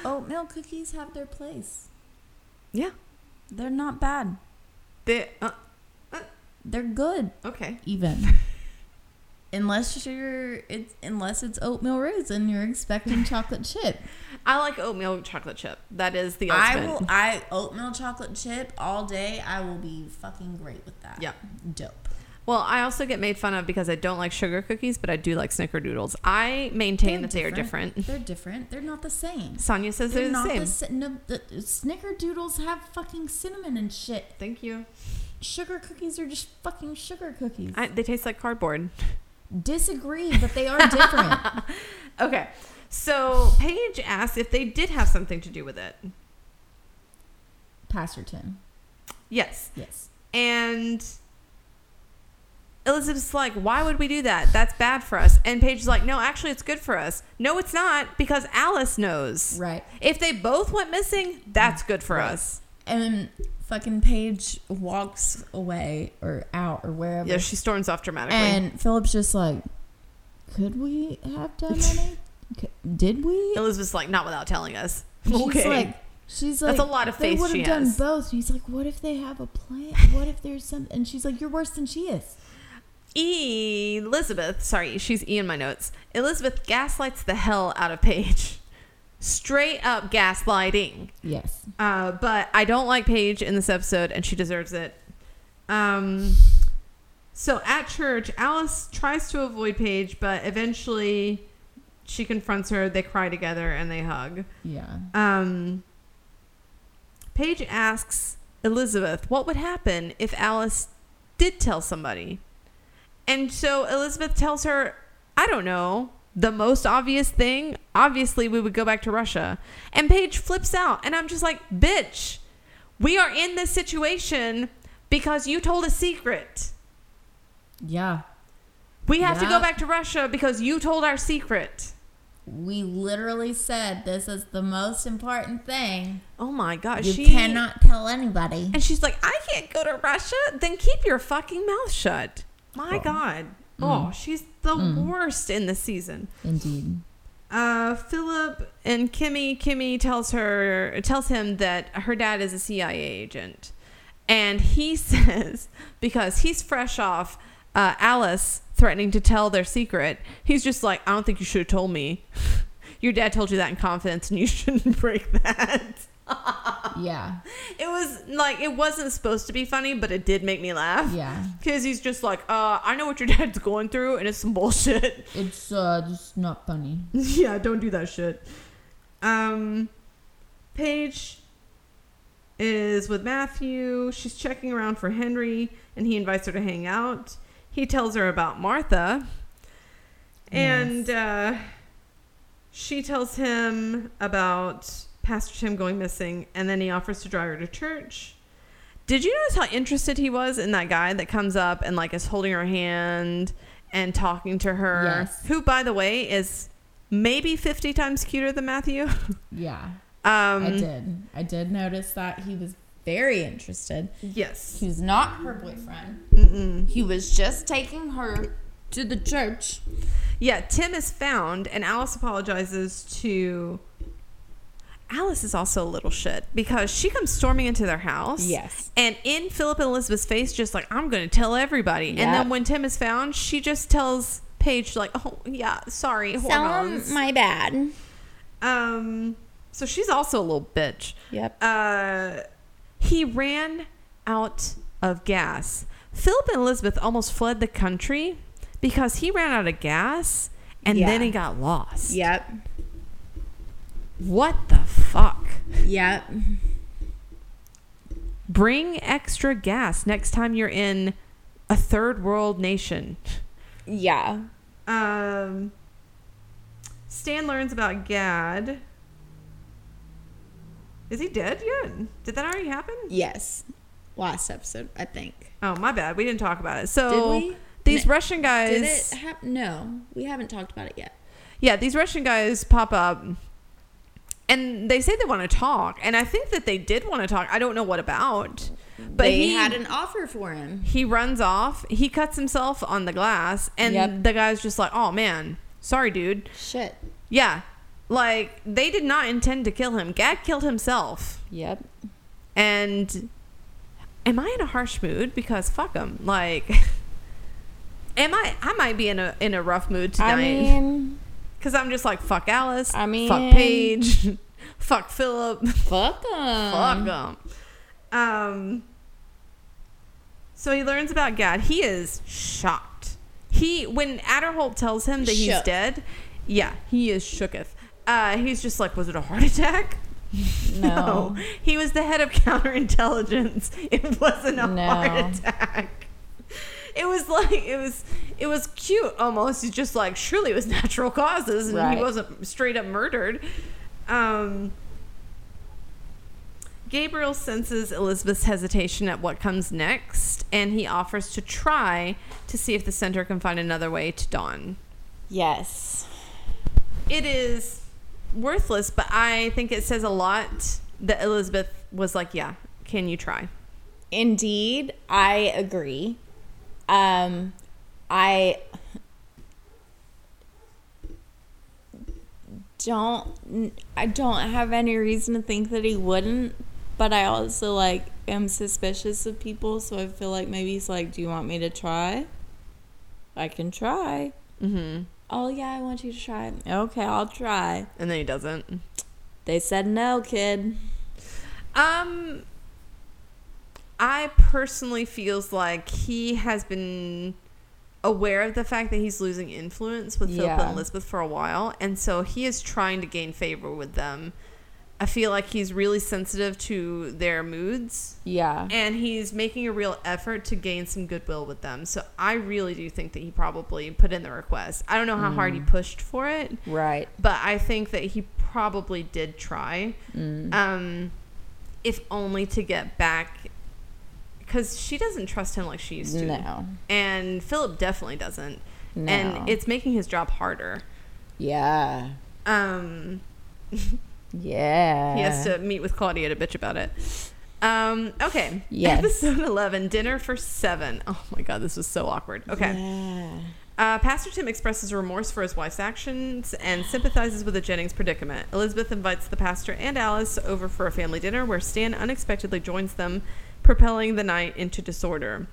Oatmeal cookies have their place. yeah. They're not bad. They, uh, They're good, okay. even. unless you're it's unless it's oatmeal raisin, you're expecting chocolate chip. I like oatmeal chocolate chip. That is the I will. I oatmeal chocolate chip all day. I will be fucking great with that. Yeah. dope. Well, I also get made fun of because I don't like sugar cookies, but I do like snickerdoodles. I maintain that they are different. They're different. They're not the same. Sonia says they're, the not same. the. No, the, snickerdoodles have fucking cinnamon and shit. Thank you. Sugar cookies are just fucking sugar cookies. I, they taste like cardboard. Disagree, but they are different. Okay. So Paige asked if they did have something to do with it. Pastor Tim. Yes. Yes. And Elizabeth's like, why would we do that? That's bad for us. And Paige is like, no, actually, it's good for us. No, it's not because Alice knows. Right. If they both went missing, that's good for Right. us. And then fucking Paige walks away or out or wherever. Yeah, she storms off dramatically. and Philip's just like, could we have done any? Did we? Elizabeth's like, not without telling us. She's okay. like, she's like, That's a lot of they faith would have done has. both. He's like, what if they have a plan? What if there's some? And she's like, you're worse than she is. Elizabeth, sorry, she's E in my notes. Elizabeth gaslights the hell out of Paige. Straight up gaslighting. Yes. Uh, but I don't like Paige in this episode, and she deserves it. Um, so at church, Alice tries to avoid Paige, but eventually she confronts her. They cry together and they hug. Yeah. Um, Paige asks Elizabeth what would happen if Alice did tell somebody. And so Elizabeth tells her, I don't know, the most obvious thing. Obviously, we would go back to Russia. And Paige flips out. And I'm just like, bitch, we are in this situation because you told a secret. Yeah. We have to go back to Russia because you told our secret. We literally said this is the most important thing. Oh my God. You she cannot tell anybody. And she's like, I can't go to Russia. Then keep your fucking mouth shut. My Oh. God. Mm. Oh, she's the Mm. worst in this season. Indeed. Uh, Philip and Kimmy, Kimmy tells her, tells him that her dad is a CIA agent. And he says, because he's fresh off uh, Alice threatening to tell their secret, he's just like, I don't think you should have told me. Your dad told you that in confidence and you shouldn't break that. Yeah. It was like it wasn't supposed to be funny, but it did make me laugh. Yeah. Because he's just like, uh, I know what your dad's going through, and it's some bullshit. It's uh just not funny. yeah, don't do that shit. Um, Paige is with Matthew. She's checking around for Henry, and he invites her to hang out. He tells her about Martha, and uh, she tells him about Pastor Tim going missing, and then he offers to drive her to church. Did you notice how interested he was in that guy that comes up and like is holding her hand and talking to her? Yes. Who, by the way, is maybe 50 times cuter than Matthew. Yeah. Um, I did. I did notice that he was very interested. Yes. He was not her boyfriend. Mm-mm. He was just taking her to the church. Yeah, Tim is found, and Alice apologizes to. Alice is also a little shit because she comes storming into their house. Yes. And in Philip and Elizabeth's face, just like, I'm going to tell everybody. And then when Tim is found, she just tells Paige, like, oh, yeah, sorry, hormones. my bad. um, so she's also a little bitch. Yep. Uh, he ran out of gas. Philip and Elizabeth almost fled the country because he ran out of gas and Yeah. then he got lost. Yep. What the fuck? Yep. Bring extra gas next time you're in a third world nation. Yeah. Um, Stan learns about Gaad. Is he dead yet? Did that already happen? Yes. Last episode, I think. Oh, my bad. We didn't talk about it. So Did we? these No. Russian guys. Did it happen? No, we haven't talked about it yet. Yeah, these Russian guys pop up and they say they want to talk. And I think that they did want to talk. I don't know what about. But they he had an offer for him. he runs off. He cuts himself on the glass and Yep. the guy's just like, "Oh man, sorry dude." Shit. Yeah. Like they did not intend to kill him. Gaad killed himself. Yep. And am I in a harsh mood because fuck him. Like am I I might be in a in a rough mood tonight. I mean, Because I'm just like, fuck Alice. I mean- fuck Paige. fuck Philip. fuck him. fuck them. Um, so he learns about Gaad. He is shocked. He, when Aderholt tells him that he's dead, yeah, he is shooketh. Uh, he's just like, was it a heart attack? No. He was the head of counterintelligence. It wasn't a No. heart attack. It was like it was it was cute almost. He's just like surely it was natural causes and Right. he wasn't straight up murdered. Um Gabriel senses Elizabeth's hesitation at what comes next, and he offers to try to see if the center can find another way to Don. Yes. It is worthless, but I think it says a lot that Elizabeth was like, yeah, can you try? Indeed, I agree. Um, I don't. I don't have any reason to think that he wouldn't, but I also like am suspicious of people, so I feel like maybe he's like, "Do you want me to try? I can try." Mm-hmm. Oh yeah, I want you to try. Okay, I'll try. And then he doesn't. They said no, kid. Um, I personally feels like he has been aware of the fact that he's losing influence with Philip and Elizabeth for a while, and so he is trying to gain favor with them. I feel like he's really sensitive to their moods, Yeah. and he's making a real effort to gain some goodwill with them. So I really do think that he probably put in the request. I don't know how hard he pushed for it, Right. but I think that he probably did try Mm. um, if only to get back because she doesn't trust him like she used to. No. And Philip definitely doesn't. No. And it's making his job harder. Yeah. Um, Yeah. he has to meet with Claudia to bitch about it. Um, okay. Yes. Episode 11, Dinner for Seven. Oh my God, this was so awkward. Okay. Yeah. Uh, Pastor Tim expresses remorse for his wife's actions and sympathizes with the Jennings predicament. Elizabeth invites the pastor and Alice over for a family dinner where Stan unexpectedly joins them, propelling the night into disorder.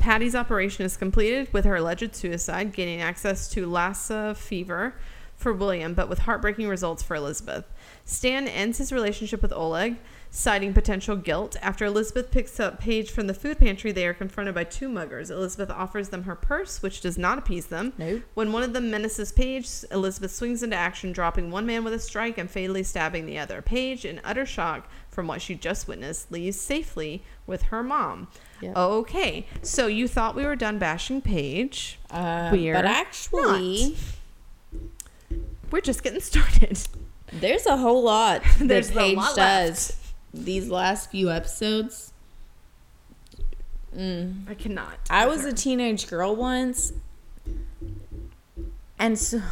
Patty's operation is completed with her alleged suicide, gaining access to Lassa fever for William, but with heartbreaking results for Elizabeth. Stan ends his relationship with Oleg, citing potential guilt. After Elizabeth picks up Paige from the food pantry, they are confronted by two muggers. Elizabeth offers them her purse, which does not appease them. Nope. When one of them menaces Paige, Elizabeth swings into action, dropping one man with a strike and fatally stabbing the other. Paige, in utter shock from what she just witnessed, leaves safely with her mom. Yep. Okay, so you thought we were done bashing Paige. Uh, We're but actually, We're just getting started. there's a whole lot There's that Paige lot does these last few episodes. I cannot. I was a teenage girl once, and so.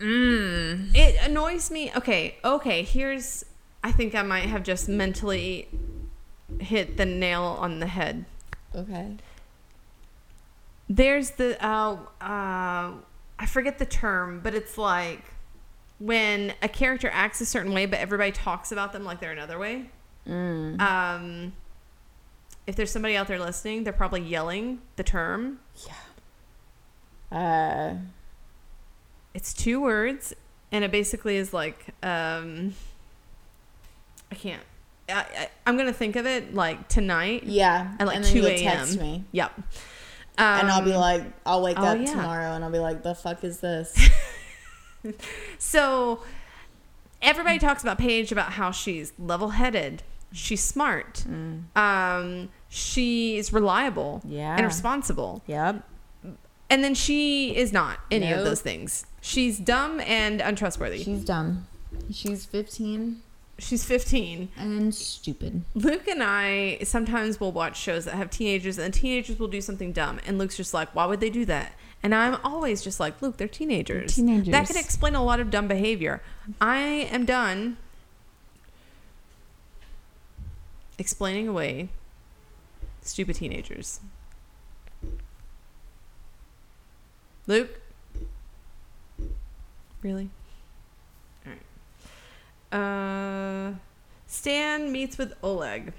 Mm. It annoys me. Okay, okay. Here's. I think I might have just mentally hit the nail on the head. Okay. There's the. Uh, uh, I forget the term, but it's like when a character acts a certain way, but everybody talks about them like they're another way. Mm. Um, if there's somebody out there listening, they're probably yelling the term. Yeah. Uh. It's two words, and it basically is like, um, I can't. I, I, I'm gonna think of it like tonight Yeah. at like and then 2 a.m. text me. Yep. and I'll be Um, like, I'll wake oh, up yeah. tomorrow and I'll be like, the fuck is this? so everybody talks about Paige about how she's level-headed, she's smart, um, she's reliable, Yeah. and responsible. yep. And then she is not any of those things. She's dumb and untrustworthy. She's dumb. She's 15 She's 15. and stupid. Luke and I sometimes will watch shows that have teenagers and teenagers will do something dumb. And Luke's just like, why would they do that? And I'm always just like, Luke, they're teenagers. teenagers. That could explain a lot of dumb behavior. I am done explaining away stupid teenagers. Luke? Really? All right. Uh, Stan meets with Oleg.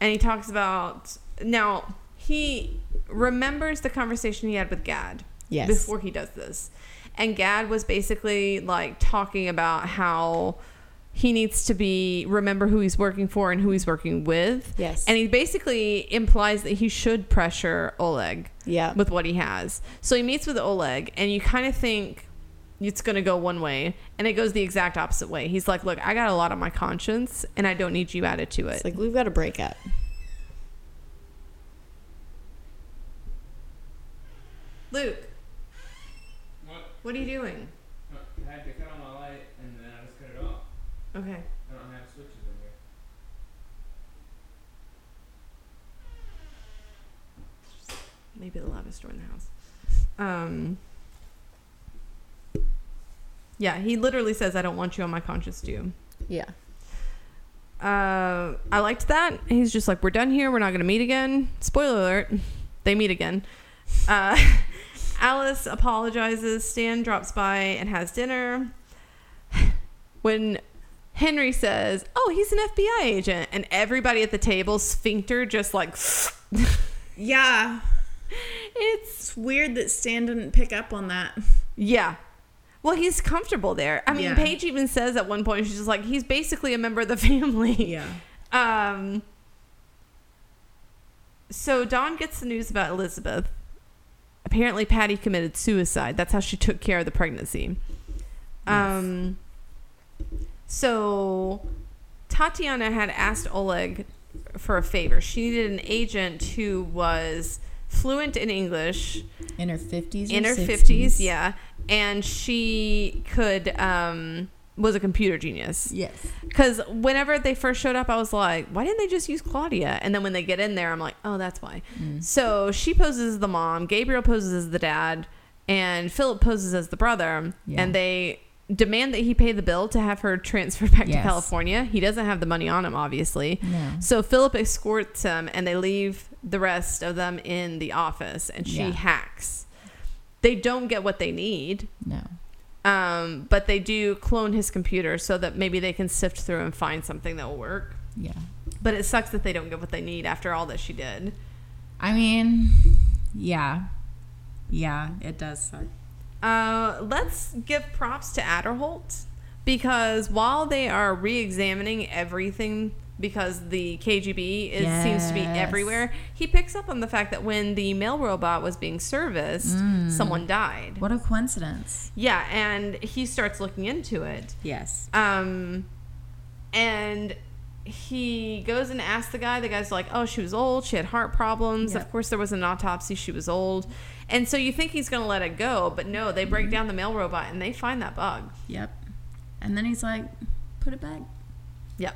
And he talks about... Now, he remembers the conversation he had with Gaad Yes. before he does this. And Gaad was basically like talking about how he needs to be remember who he's working for and who he's working with. Yes. And he basically implies that he should pressure Oleg Yeah. with what he has. So he meets with Oleg and you kind of think it's going to go one way and it goes the exact opposite way. He's like, "Look, I got a lot on my conscience and I don't need you added to it." It's like, we've got to break up. Luke, What? what are you doing? I had to cut on my light and then I just cut it off. Okay. I don't have switches in here. Maybe the loudest door in the house. Um. Yeah, he literally says, "I don't want you on my conscience, too." Yeah. Uh, I liked that. He's just like, "We're done here. We're not going to meet again." Spoiler alert: they meet again. Uh, Alice apologizes. Stan drops by and has dinner. When Henry says, "Oh, he's an FBI agent," and everybody at the table sphincter just like, Yeah. it's It's weird that Stan didn't pick up on that. Yeah. Well, he's comfortable there. I mean, Yeah. Paige even says at one point, she's just like, he's basically a member of the family. Yeah. Um. So Don gets the news about Elizabeth. Apparently, Patty committed suicide. That's how she took care of the pregnancy. Um. So Tatiana had asked Oleg for a favor. She needed an agent who was fluent in English In her 50s in her 60s. fifties, yeah, and she could um was a computer genius. Yes. Because whenever they first showed up, I was like, why didn't they just use Claudia? And then when they get in there, I'm like, oh, that's why. Mm. So she poses as the mom, Gabriel poses as the dad, and Philip poses as the brother, Yeah. and they demand that he pay the bill to have her transferred back to California. He doesn't have the money on him, obviously. No. So Philip escorts him and they leave the rest of them in the office and she Yeah. hacks. They don't get what they need, No. um, but they do clone his computer so that maybe they can sift through and find something that will work. Yeah. But it sucks that they don't get what they need after all that she did. I mean, yeah. Yeah, it does suck. Uh, let's give props to Aderholt because while they are re-examining everything because the KGB is, seems to be everywhere, he picks up on the fact that when the mail robot was being serviced, Mm. someone died. What a coincidence. Yeah, and he starts looking into it. Yes. Um, and he goes and asks the guy. The guy's like, "Oh, she was old. She had heart problems. Yep. Of course, there was an autopsy. She was old." And so you think he's going to let it go, but no. They break down the mail robot and they find that bug. Yep. And then he's like, put it back. Yep,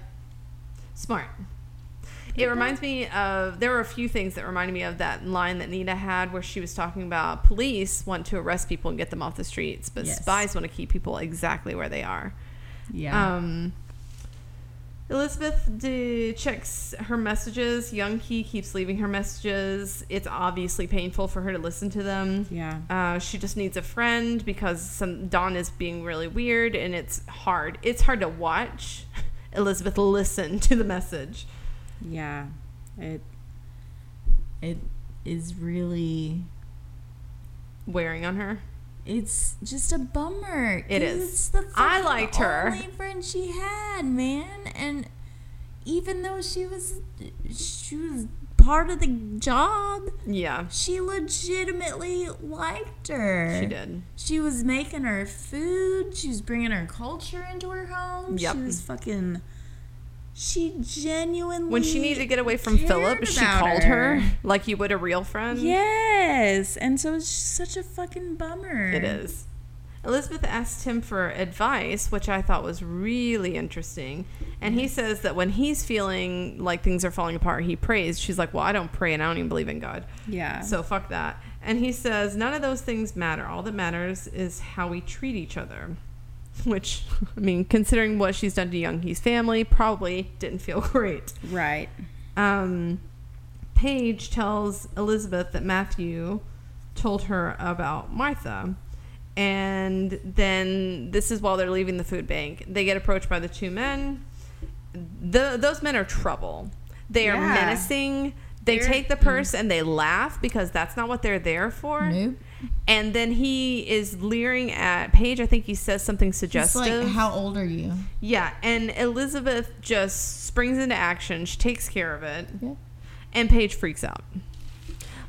smart. It reminds me of there were a few things that reminded me of that line that Nita had where she was talking about police want to arrest people and get them off the streets, but Yes. spies want to keep people exactly where they are. Yeah. Um, Elizabeth d- checks her messages. Young Hee keeps leaving her messages. It's obviously painful for her to listen to them. yeah. Uh, she just needs a friend because some Don is being really weird, and it's hard. It's hard to watch Elizabeth listen to the message. Yeah. It it is really Wearing on her. It's just a bummer. It is. It's the I liked her. Only friend she had, man, and even though she was she was part of the job, Yeah, she legitimately liked her. she did. She was making her food. She was bringing her culture into her home. Yep. She was fucking. She genuinely. When she needed to get away from Philip, she called her. like you would a real friend. Yes, and so it's such a fucking bummer. It is. Elizabeth asked him for advice, which I thought was really interesting. And he mm-hmm. says that when he's feeling like things are falling apart, he prays. She's like, Well, I don't pray and I don't even believe in God. Yeah. So fuck that. And he says, None of those things matter. All that matters is how we treat each other. Which, I mean, considering what she's done to Young Hee's family, probably didn't feel great. right. Um, Paige tells Elizabeth that Matthew told her about Martha. And then this is while they're leaving the food bank. They get approached by the two men. The, those men are trouble. They are menacing. They They're- take the purse and they laugh because that's not what they're there for. Nope. And then he is leering at Paige. I think he says something It's suggestive. like, how old are you? Yeah, and Elizabeth just springs into action. She takes care of it, Yeah. and Paige freaks out.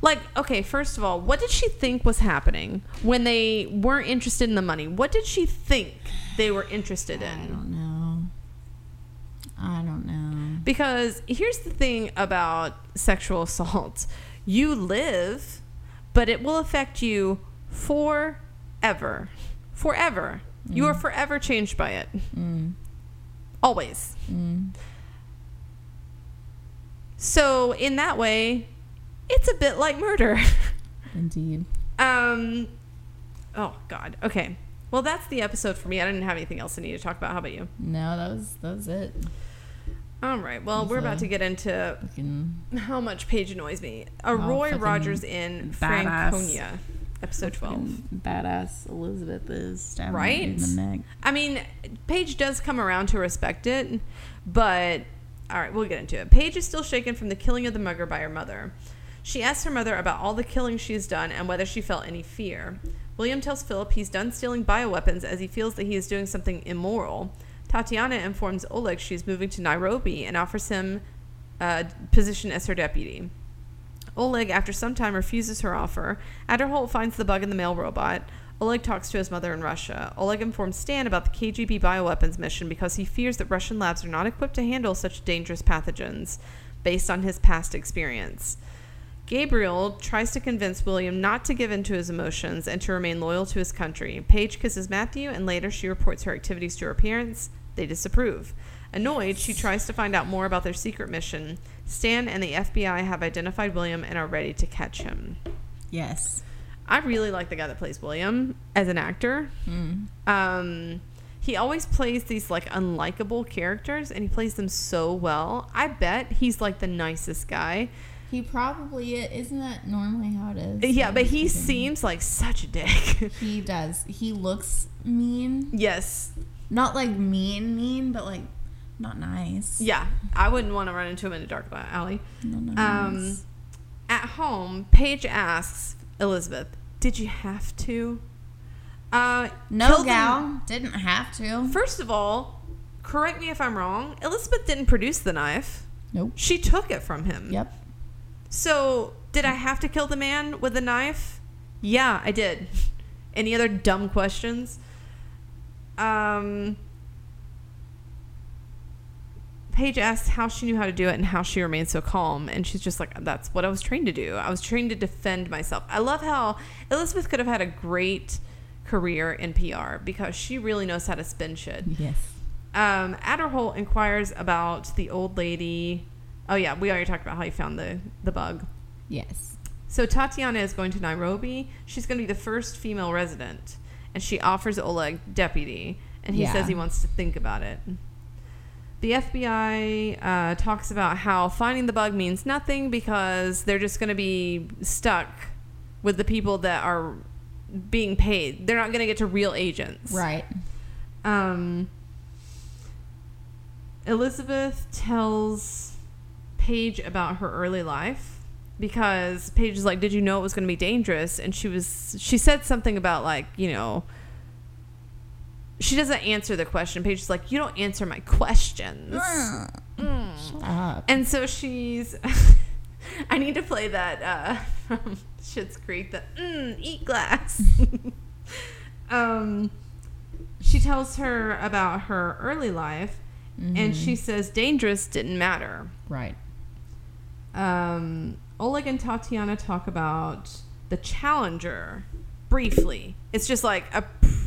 Like, okay, first of all, what did she think was happening when they weren't interested in the money? What did she think they were interested in? I don't know. I don't know. Because here's the thing about sexual assault you live, but it will affect you forever. Forever. You are forever changed by it. Mm. Always. Mm. So in that way, it's a bit like murder. Indeed. um Oh god. Okay. Well, that's the episode for me. I didn't have anything else I need to talk about. How about you? No, that was that was it. All right. Well, we're about to get into how much Paige annoys me. A Roy Rogers in badass. Franconia, episode 12. badass Elizabeth is stabbing Right? in the neck. I mean, Paige does come around to respect it, but all right, we'll get into it. Paige is still shaken from the killing of the mugger by her mother. She asks her mother about all the killing she's done and whether she felt any fear. William tells Philip he's done stealing bioweapons as he feels that he is doing something immoral. Tatiana informs Oleg she's moving to Nairobi and offers him a position as her deputy. Oleg, after some time, refuses her offer. Aderholt finds the bug in the mail robot. Oleg talks to his mother in Russia. Oleg informs Stan about the KGB bioweapons mission because he fears that Russian labs are not equipped to handle such dangerous pathogens, based on his past experience. Gabriel tries to convince William not to give in to his emotions and to remain loyal to his country. Paige kisses Matthew, and later she reports her activities to her parents. They disapprove. Annoyed, she tries to find out more about their secret mission. Stan and the FBI have identified William and are ready to catch him. Yes. I really like the guy that plays William as an actor. Mm. Um, he always plays these like unlikable characters, and he plays them so well. I bet he's like the nicest guy. He probably is. Isn't that normally how it is? Yeah, but he seems like such a dick. He does. He looks mean. yes. Not like mean, mean, but like not nice. Yeah. I wouldn't want to run into him in a dark alley. Not nice. Um, at home, Paige asks Elizabeth, "Did you have to?" Uh, No killed them- gal didn't have to. First of all, correct me if I'm wrong. Elizabeth didn't produce the knife. Nope. She took it from him. Yep. So, did I have to kill the man with a knife? Yeah, I did. Any other dumb questions? Um, Paige asked how she knew how to do it and how she remained so calm. And she's just like, that's what I was trained to do. I was trained to defend myself. I love how Elizabeth could have had a great career in PR because she really knows how to spin shit. Yes. Um, Aderholt inquires about the old lady. Oh yeah, we already talked about how he found the the bug. Yes. So Tatiana is going to Nairobi. She's going to be the first female resident, and she offers Oleg deputy, and he Yeah. says he wants to think about it. The FBI uh, talks about how finding the bug means nothing because they're just going to be stuck with the people that are being paid. They're not going to get to real agents. Right. Um, Elizabeth tells Paige about her early life because Paige is like, "Did you know it was going to be dangerous?" And she was she said something about like, you know, she doesn't answer the question. Paige is like, "You don't answer my questions." Up. And so she's I need to play that uh from Schitt's Creek the mm, eat glass. um she tells her about her early life and she says dangerous didn't matter. Right. Um Oleg and Tatiana talk about the Challenger briefly. It's just like a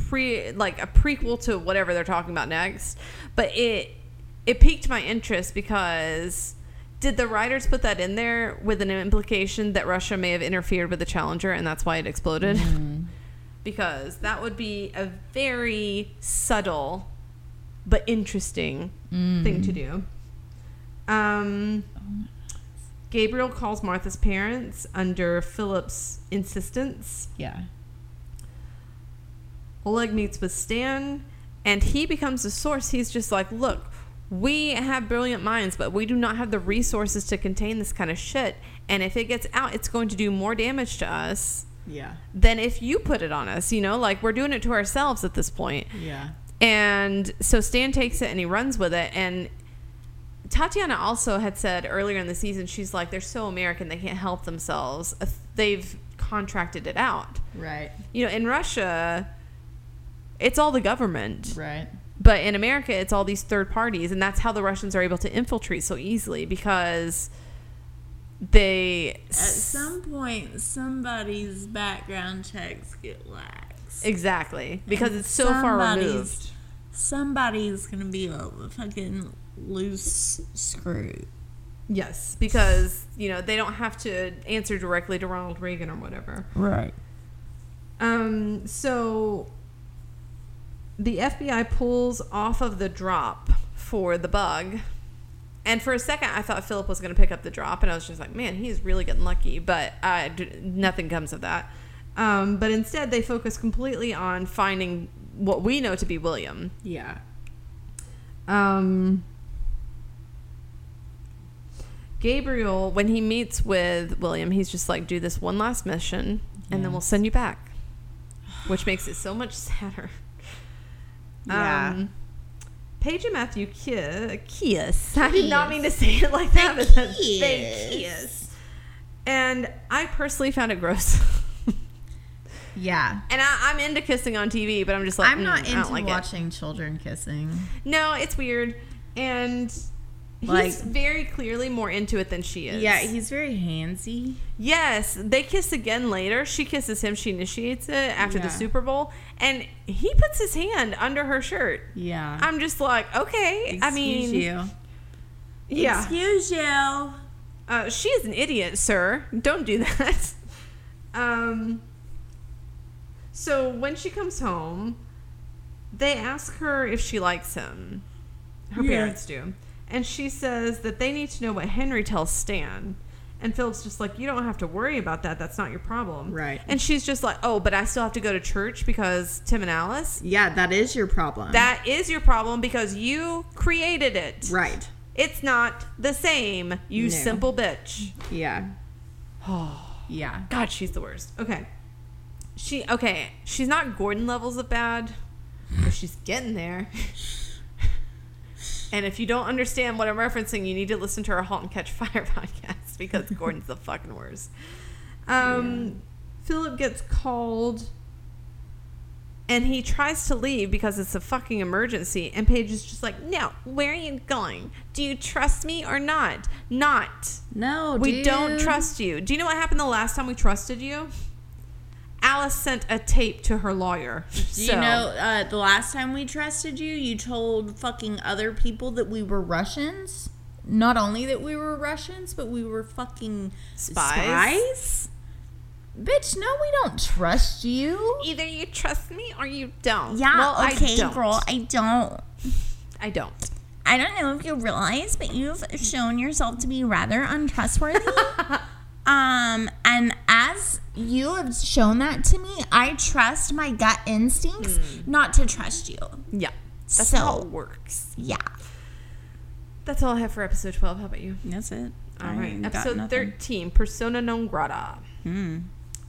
pre like a prequel to whatever they're talking about next, but it it piqued my interest because did the writers put that in there with an implication that Russia may have interfered with the Challenger and that's why it exploded? because that would be a very subtle but interesting thing to do. Um, Gabriel calls Martha's parents under Philip's insistence. Yeah. Oleg meets with Stan, and he becomes the source. He's just like, look, we have brilliant minds, but we do not have the resources to contain this kind of shit. And if it gets out, it's going to do more damage to us Yeah. than if you put it on us. You know, like we're doing it to ourselves at this point. Yeah. And so Stan takes it and he runs with it. And Tatiana also had said earlier in the season, she's like, they're so American, they can't help themselves. They've contracted it out. Right. You know, in Russia, it's all the government. Right. But in America, it's all these third parties. And that's how the Russians are able to infiltrate so easily because they... At some point, somebody's background checks get lax. Exactly. Because And it's so far removed. Somebody's gonna be a fucking loose screw. Yes, because you know they don't have to answer directly to Ronald Reagan or whatever. Right. Um, so the FBI pulls off of the drop for the bug, and for a second I thought Philip was going to pick up the drop, and I was just like, man, he's really getting lucky. But uh, nothing comes of that. Um, but instead, they focus completely on finding what we know to be William. Yeah. Um, Gabriel, when he meets with William, he's just like, do this one last mission, and then we'll send you back. Which makes it so much sadder. Yeah. Um, Paige and Matthew kiss. kiss. I did not mean to say it like that, but that's- they kiss. And I personally found it gross. Yeah. and I, I'm into kissing on TV, but I'm just like, I'm not mm, I into like it. watching children kissing. No, it's weird. And he's very clearly more into it than she is. Yeah, he's very handsy. Yes, they kiss again later. She kisses him. She initiates it after the Super Bowl. And he puts his hand under her shirt. Yeah. I'm just like, okay. I mean, you. yeah. Excuse you. Uh, she is an idiot, sir. Don't do that. um. So when she comes home, they ask her if she likes him. Her Yeah. parents do. And she says that they need to know what Henry tells Stan. And Philip's just like, you don't have to worry about that. That's not your problem. Right. And she's just like, oh, but I still have to go to church because Tim and Alice. Yeah, that is your problem. That is your problem because you created it. right. It's not the same, you No. simple bitch. Yeah. Oh. Yeah. God, she's the worst. Okay. She okay. She's not Gordon levels of bad, but she's getting there. and if you don't understand what I'm referencing, you need to listen to our *Halt and Catch Fire* podcast because Gordon's the fucking worst. Um, Philip gets called, and he tries to leave because it's a fucking emergency. And Paige is just like, "No, where are you going? Do you trust me or not? Not." No, We don't trust you. Do you know what happened the last time we trusted you? Alice sent a tape to her lawyer. Do you know uh, the last time we trusted you, you told fucking other people that we were Russians? Not only that we were Russians, but we were fucking Spies? spies? Bitch, no, we don't trust you. Either you trust me or you don't. Yeah, well, okay, I don't. girl, I don't. I don't. I don't know if you realize, but you've shown yourself to be rather untrustworthy. um, and as you have shown that to me, I trust my gut instincts not to trust you. Yeah, that's So- how it works. Yeah. That's all I have for episode twelve. How about you? That's it. All right, episode thirteen, persona non grata. Hmm.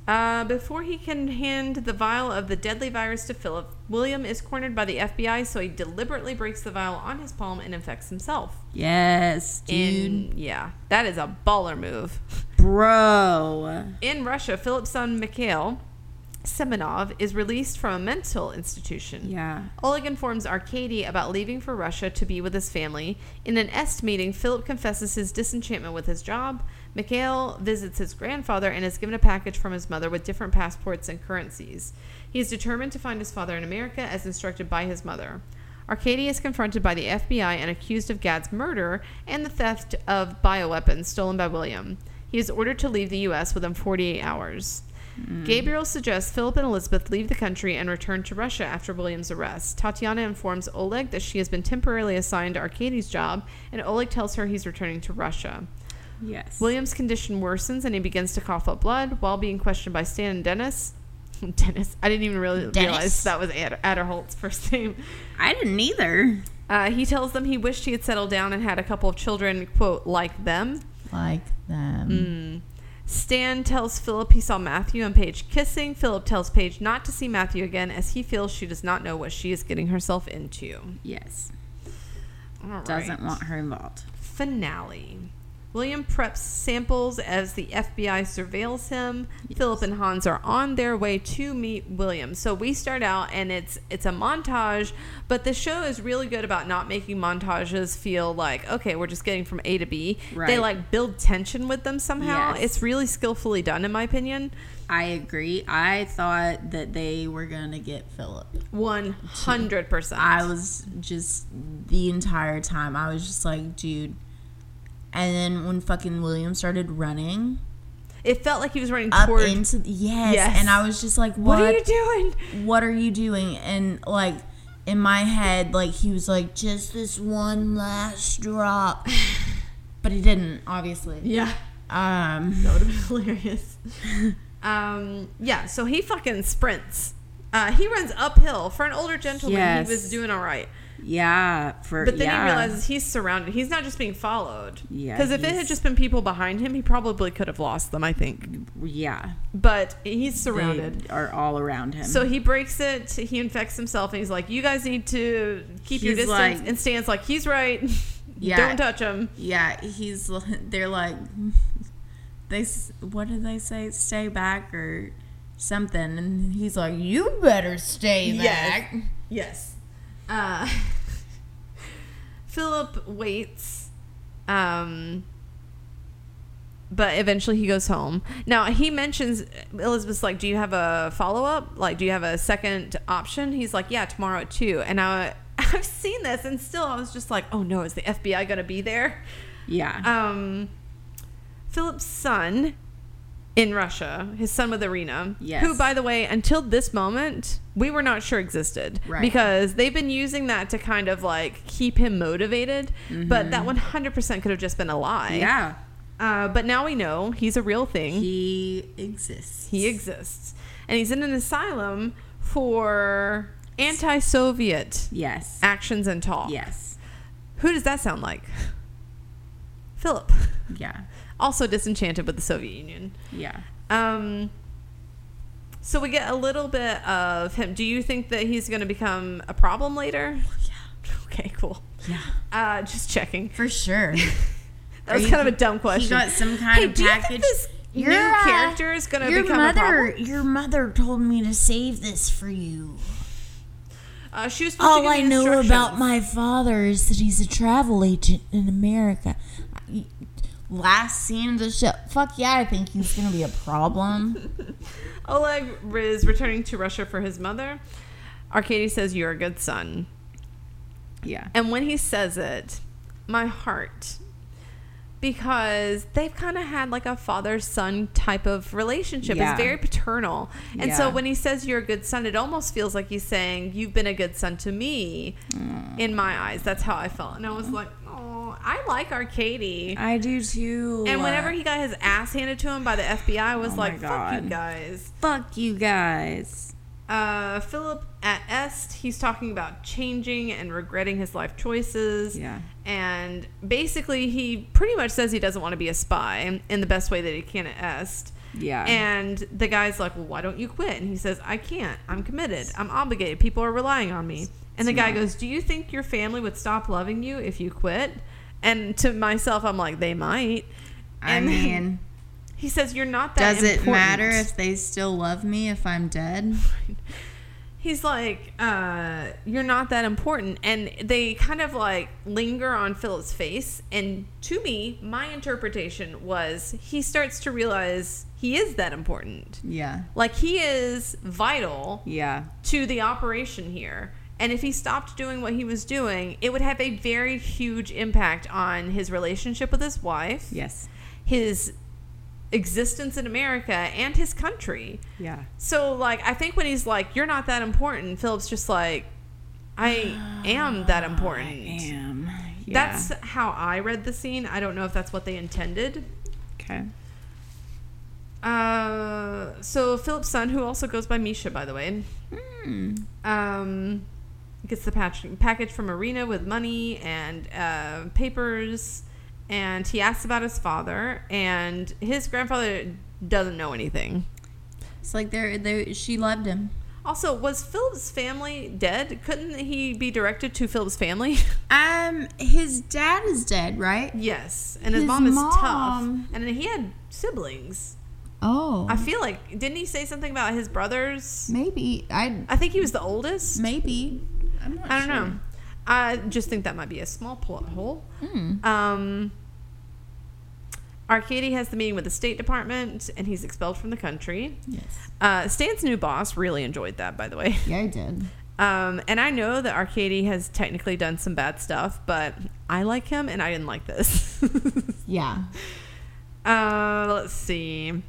Uh, before he can hand the vial of the deadly virus to Philip, William is cornered by the FBI, so he deliberately breaks the vial on his palm and infects himself. Yes, dude. Yeah, that is a baller move. Bro. In Russia, Philip's son Mikhail Semenov is released from a mental institution. Yeah. Oleg informs Arkady about leaving for Russia to be with his family. In an EST meeting, Philip confesses his disenchantment with his job. Mikhail visits his grandfather and is given a package from his mother with different passports and currencies. He is determined to find his father in America as instructed by his mother. Arkady is confronted by the FBI and accused of Gaad's murder and the theft of bioweapons stolen by William. He is ordered to leave the U.S. within 48 hours. Gabriel suggests Philip and Elizabeth leave the country and return to Russia after William's arrest. Tatiana informs Oleg that she has been temporarily assigned to Arkady's job, and Oleg tells her he's returning to Russia. Yes. William's condition worsens and he begins to cough up blood while being questioned by Stan and Dennis. Dennis. I didn't even really Dennis? realize that was Ad- Aderholt's first name. I didn't either. Uh, he tells them he wished he had settled down and had a couple of children, quote, like them. Like them. Mm. Stan tells Philip he saw Matthew and Paige kissing. Philip tells Paige not to see Matthew again as he feels she does not know what she is getting herself into. Yes. All Doesn't right. want her involved. Finale. William preps samples as the FBI surveils him. Philip and Hans are on their way to meet William. So we start out and it's it's a montage, but the show is really good about not making montages feel like okay, we're just getting from A to B. They like build tension with them somehow. Yes. It's really skillfully done in my opinion. I agree. I thought that they were going to get Philip. 100%. I was just the entire time. I was just like, dude. And then when fucking William started running it felt like he was running up toward into the, yes, Yes. and I was just like, What what, are you doing? What are you doing? And like in my head, like he was like, just this one last drop, but he didn't, obviously. Yeah. Um, That would have been hilarious. um, yeah, so he fucking sprints. Uh, he runs uphill. For an older gentleman, Yes. he was doing all right. Yeah, for But then yeah. he realizes he's surrounded. He's not just being followed. Yeah, Because if it had just been people behind him, he probably could have lost them, I think. yeah, But he's surrounded. they are all around him. So he breaks it. He infects himself, and he's like, "You guys need to keep your distance." like- and Stan's like, "He's right. Yeah. Don't touch him." Yeah, he's. They're like, they. What did they say? Stay back or something, and he's like, "You better stay back." Yes. Uh, Philip waits. Um, but eventually he goes home. Now he mentions Elizabeth's like, "Do you have a follow up? Like, do you have a second option?" He's like, "Yeah, tomorrow at 2. And I, I've seen this, and still I was just like, "Oh no, is the FBI gonna be there?" Yeah, um, Philip's son in Russia, his son with Irina, Yes. who, by the way, until this moment, we were not sure existed Right. because they've been using that to kind of like keep him motivated, but that 100% could have just been a lie. Mm-hmm. yeah. Uh, but now we know he's a real thing. He exists. He exists. And he's in an asylum for anti-Soviet Yes. actions and talk. Yes. Who does that sound like? Philip. Yeah. Also disenchanted with the Soviet Union. Yeah. Um, So we get a little bit of him. Do you think that he's going to become a problem later? Yeah. Okay, cool. Yeah. Uh, just checking. For sure. That was Are you- kind of a dumb question. He got some kind Hey, of you package. this Your, new uh, character is going to become a problem? your mother told me to save this for you. Uh, she was All I know about my father is that he's a travel agent in America. Last scene of the show. Fuck yeah, I think he's gonna be a problem. Oleg is returning to Russia for his mother. Arkady says, "You're a good son." Yeah. And when he says it, my heart, because they've kind of had like a father son type of relationship. Yeah. It's very paternal. And so when he says you're a good son, it almost feels like he's saying, You've been a good son to me mm. in my eyes. That's how I felt. And I was mm. like, Oh, I like Arkady. I do too. And whenever he got his ass handed to him by the FBI, I was Oh like, fuck you guys. fuck you guys. Uh, Philip at Est, he's talking about changing and regretting his life choices. Yeah. And basically, he pretty much says he doesn't want to be a spy in the best way that he can at Est. Yeah. And the guy's like, well, why don't you quit? And he says, I can't. I'm committed. I'm obligated. People are relying on me. And the guy goes, do you think your family would stop loving you if you quit? And to myself, I'm like, they might. I mean, He says, you're not that does it matter if they still love me if I'm dead? he's like, uh, you're not that important. And they kind of like linger on Philip's face. And to me, my interpretation was he starts to realize he is that important. Yeah. Like he is vital Yeah. to the operation here. And if he stopped doing what he was doing, it would have a very huge impact on his relationship with his wife, Yes. his existence in America, and his country. Yeah. So, like, I think when he's like, "You're not that important," Philip's just like, "I am that important." I Am. Yeah. That's how I read the scene. I don't know if that's what they intended. okay. Uh, so Philip's son, who also goes by Misha, by the way, Hmm. um, gets the patch package from Irina with money and uh, papers, and he asks about his father, and his grandfather doesn't know anything. It's like they're, they she loved him. Also, was Philip's family dead? Couldn't he be directed to Philip's family? Um, his dad is dead, right? yes, and his, His mom is tough, and he had siblings. Oh, I feel like didn't he say something about his brothers? maybe I I think he was the oldest. maybe I'm not I don't sure. know. I just think that might be a small plot hole. Hmm. Um, Arkady has the meeting with the State Department, and he's expelled from the country. Yes. Uh, Stan's new boss really enjoyed that, by the way. Yeah, I did. Um, and I know that Arkady has technically done some bad stuff, but I like him, and I didn't like this. Yeah. uh, let's see.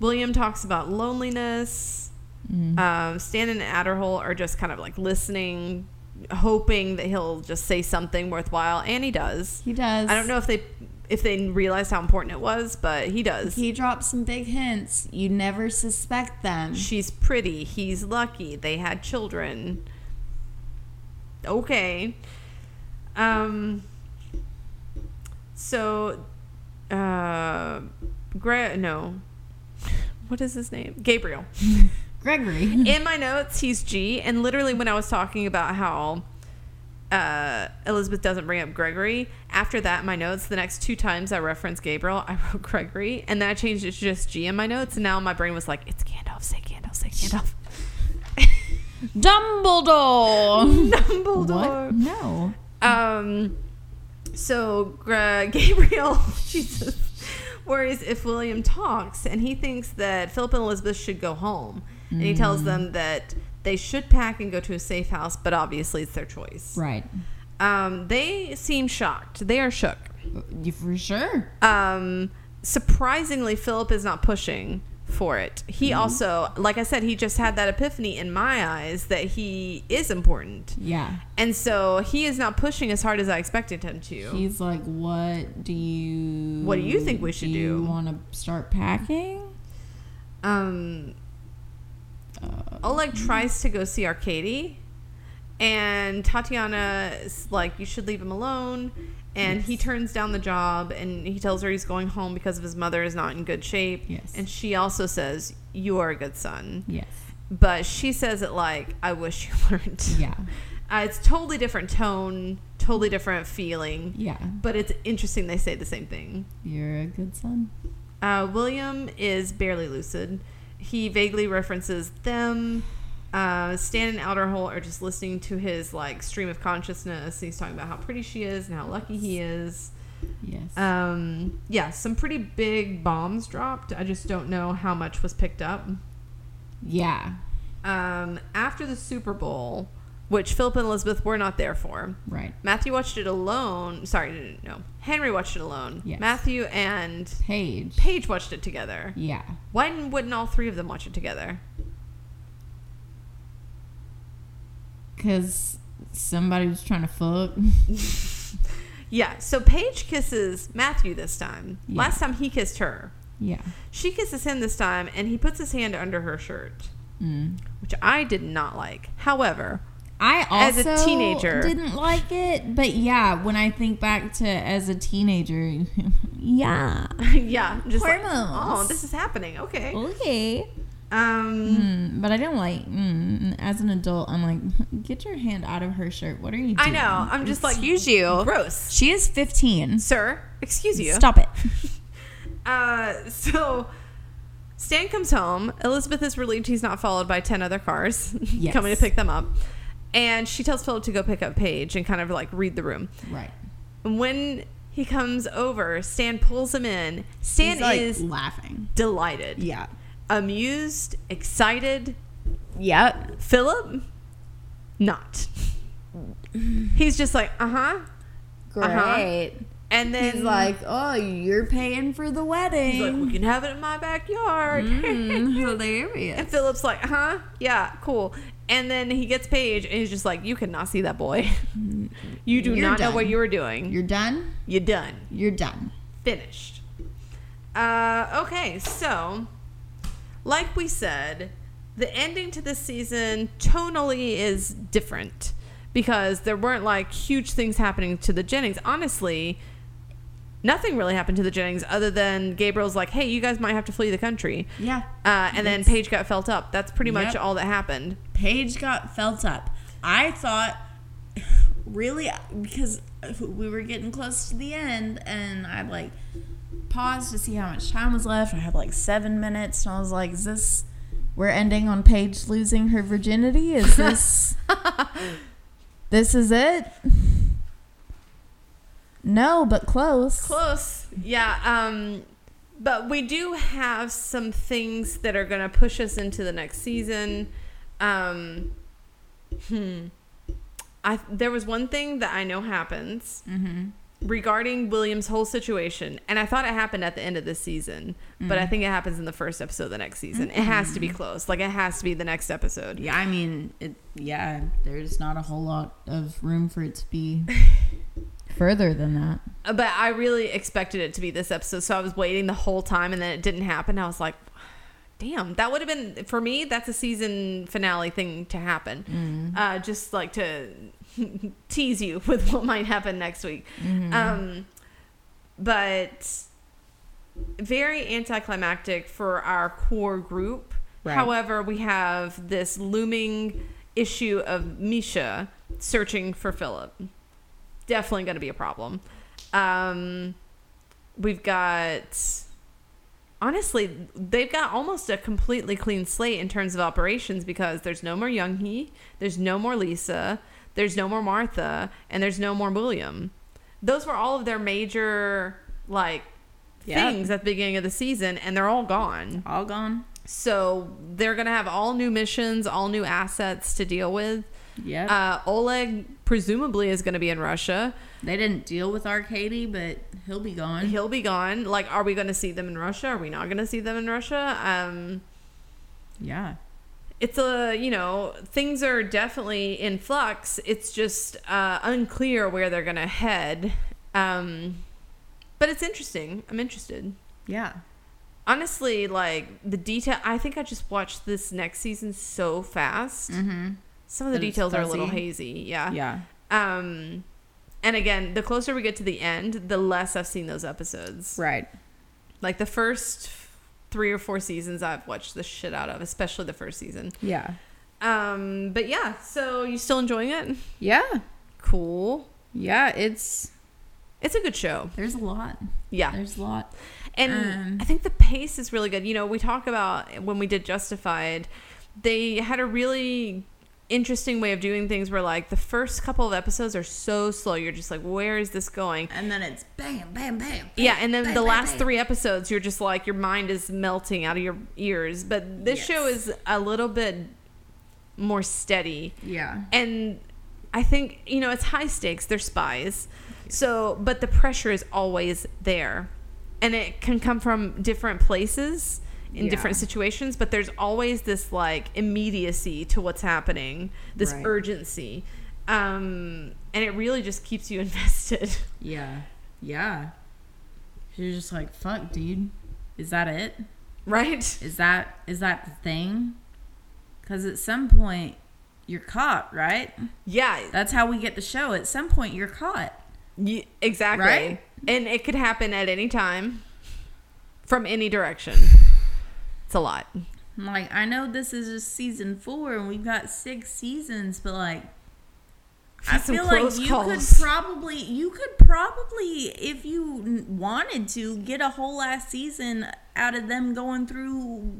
William talks about loneliness. Mm. Um, Stan and Adderhole are just kind of like listening, hoping that he'll just say something worthwhile, and he does. He does. I don't know if they if they realized how important it was, but he does. He drops some big hints. You never suspect them. She's pretty. He's lucky. They had children. Okay. Um. So, uh, Gra- no. What is his name? Gabriel. Gregory. In my notes, he's G, and literally when I was talking about how uh, Elizabeth doesn't bring up Gregory, after that, in my notes, the next two times I referenced Gabriel, I wrote Gregory, and then I changed it to just G in my notes, and now my brain was like, it's Gandalf, say Gandalf, say Gandalf. Dumbledore. Dumbledore. What? No. Um, so Gra- Gabriel, Jesus, worries if William talks, and he thinks that Philip and Elizabeth should go home, and he tells them that they should pack and go to a safe house, but obviously it's their choice. Right. Um, they seem shocked. They are shook. You for sure. Um, surprisingly, Philip is not pushing for it. He also, like I said, he just had that epiphany in my eyes that he is important. Yeah. And so he is not pushing as hard as I expected him to. He's like, what do you? What do you think we should You do?" want to start packing? um, Oleg tries to go see Arkady, and Tatiana is like, "You should leave him alone." And Yes. he turns down the job and he tells her he's going home because of his mother is not in good shape. Yes. And she also says, You are a good son. Yes. But she says it like, I wish you weren't. Yeah. Uh, it's totally different tone, totally different feeling. Yeah. But it's interesting they say the same thing. You're a good son. Uh, William is barely lucid. He vaguely references them. Uh, Stan and Outerhole are just listening to his like stream of consciousness. He's talking about how pretty she is and how lucky he is. Yes. Um, yeah, some pretty big bombs dropped. I just don't know how much was picked up. yeah. Um, after the Super Bowl, which Philip and Elizabeth were not there for, Right. Matthew watched it alone. Sorry, no, Henry watched it alone. Yes. Matthew and Paige. Paige watched it together. Yeah. Why wouldn't all three of them watch it together? Because somebody was trying to fuck. Yeah, so Paige kisses Matthew this time. Yeah. Last time he kissed her. yeah. She kisses him this time, and he puts his hand under her shirt, Mm. which I did not like. However, I As also a teenager. didn't like it, but yeah, when I think back to as a teenager, yeah, yeah, just like, oh, this is happening. Okay. okay. Um, Mm, but I don't like. Mm, as an adult, I'm like, get your hand out of her shirt. What are you? I know. I'm just like, excuse you. gross, She is 15. sir. Excuse you. Stop it. Uh, so Stan comes home. Elizabeth is relieved he's not followed by 10 other cars Yes. coming to pick them up. And she tells Philip to go pick up Paige and kind of like read the room. Right. And when he comes over, Stan pulls him in. Stan like is laughing. delighted, Yeah. amused, excited. Yep. Philip, not. He's just like, uh huh. Great. Uh-huh. And then He's like, oh, you're paying for the wedding. he's like, we can have it in my backyard. Mm, hilarious. And Philip's like, huh? Yeah, cool. And then he gets Paige and he's just like, you cannot see that boy. you do You're not know what you were doing. You're done. You're done. You're done. Finished. Uh, okay, so, like we said, the ending to this season tonally is different because there weren't like huge things happening to the Jennings. Honestly, nothing really happened to the Jennings other than Gabriel's like, hey, you guys might have to flee the country. Yeah. Uh, and then Paige got felt up. That's pretty much all that happened. Paige got felt up. I thought, really, because we were getting close to the end, and I like paused to see how much time was left. I had like seven minutes, and I was like, "Is this? We're ending on Paige losing her virginity? Is this? this is it?" No, but close. Close. Yeah. Um, but we do have some things that are going to push us into the next season. Um, hmm. I there was one thing that I know happens Mm-hmm. regarding William's whole situation, and I thought it happened at the end of this season, but I think it happens in the first episode of the next season. It has to be close. Like it has to be the next episode. Yeah, I mean, it. Yeah, there's not a whole lot of room for it to be. Further than that. But I really expected it to be this episode, so I was waiting the whole time, and then it didn't happen. I was like, "Damn, that would have been for me. That's a season finale thing to happen. Uh, just like to tease you with what might happen next week. Um, but very anticlimactic for our core group. Right. However, we have this looming issue of Misha searching for Philip definitely going to be a problem. Um, we've got honestly, they've got almost a completely clean slate in terms of operations because there's no more Young Hee, there's no more Lisa, there's no more Martha, and there's no more William. Those were all of their major like Yep. things at the beginning of the season, and they're all gone. All gone. So they're gonna have all new missions, all new assets to deal with. Yep. Uh, Oleg presumably is going to be in Russia. they didn't deal with Arkady, but he'll be gone. He'll be gone. Like, are we going to see them in Russia? Are we not going to see them in Russia? Um, yeah. it's a you know things are definitely in flux. It's just uh, unclear where they're going to head. Um, but it's interesting. I'm interested. Yeah. Honestly, like the detail. I think I just watched this next season so fast. Mm-hmm. Some of the details are a little hazy. Yeah. Yeah. Um, And again, the closer we get to the end, the less I've seen those episodes. Right. Like the first three or four seasons, I've watched the shit out of, especially the first season. Yeah. Um, but yeah, so you still enjoying it? Yeah. Cool. Yeah. It's It's a good show. There's a lot. Yeah. There's a lot. And Um, I think the pace is really good. You know, we talk about when we did Justified, they had a really interesting way of doing things where like the first couple of episodes are so slow. You're just like, where is this going? and then it's bam, bam, bam. bam Yeah, and then bam, the bam, last three episodes, you're just like your mind is melting out of your ears. But this Yes. show is a little bit more steady, Yeah. and I think you know it's high stakes. They're spies, so but the pressure is always there, and it can come from different places in Yeah. different situations. But there's always this like immediacy to what's happening, this Right. urgency, um, and it really just keeps you invested. Yeah. Yeah. You're just like, fuck, dude. Is that it? Right? Is that is that the thing? Because at some point you're caught, right? Yeah, That's how we get the show. At some point you're caught. Ye- exactly. Right? And it could happen at any time from any direction. It's a lot. Like, I know this is just season four and we've got six seasons, but like I feel like you calls. could probably you could probably if you wanted to get a whole last season out of them going through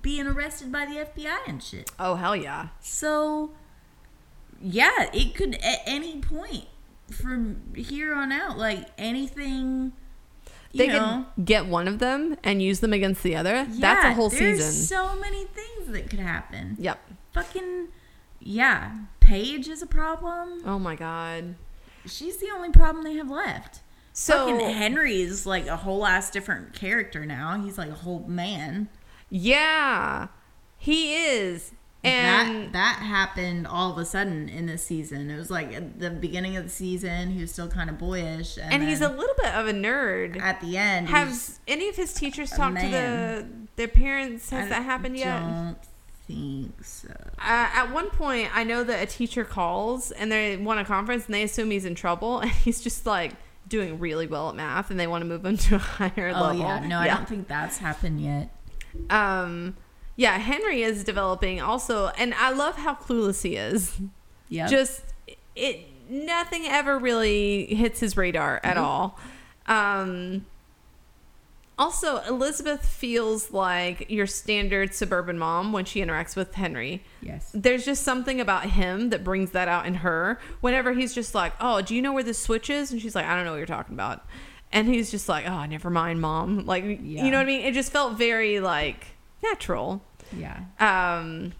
being arrested by the FBI and shit. Oh, hell yeah. So, yeah, it could at any point from here on out, like anything. They know, could get one of them and use them against the other. That's a whole there's season. so many things that could happen. yep. Fucking, yeah. Paige is a problem. Oh my god. She's the only problem they have left. So Fucking Henry is like a whole ass different character now. He's like a whole man. yeah, he is. And that that happened all of a sudden in this season. It was like at the beginning of the season, he was still kind of boyish, and, and he's a little bit of a nerd. at the end. Have any of his teachers talked to the their parents? Has I that happened yet? I don't think so. Uh, at one point, I know that a teacher calls and they want a conference and they assume he's in trouble and he's just like doing really well at math and they want to move him to a higher Oh level. yeah, no, I don't think that's happened yet. Um, yeah, Henry is developing also, and I love how clueless he is. Yeah, Just it, nothing ever really hits his radar at all. Um. Also, Elizabeth feels like your standard suburban mom when she interacts with Henry. yes, there's just something about him that brings that out in her whenever he's just like oh do you know where this switch is and she's like i don't know what you're talking about and he's just like oh never mind mom like Yeah. you know what i mean it just felt very like natural. Yeah, um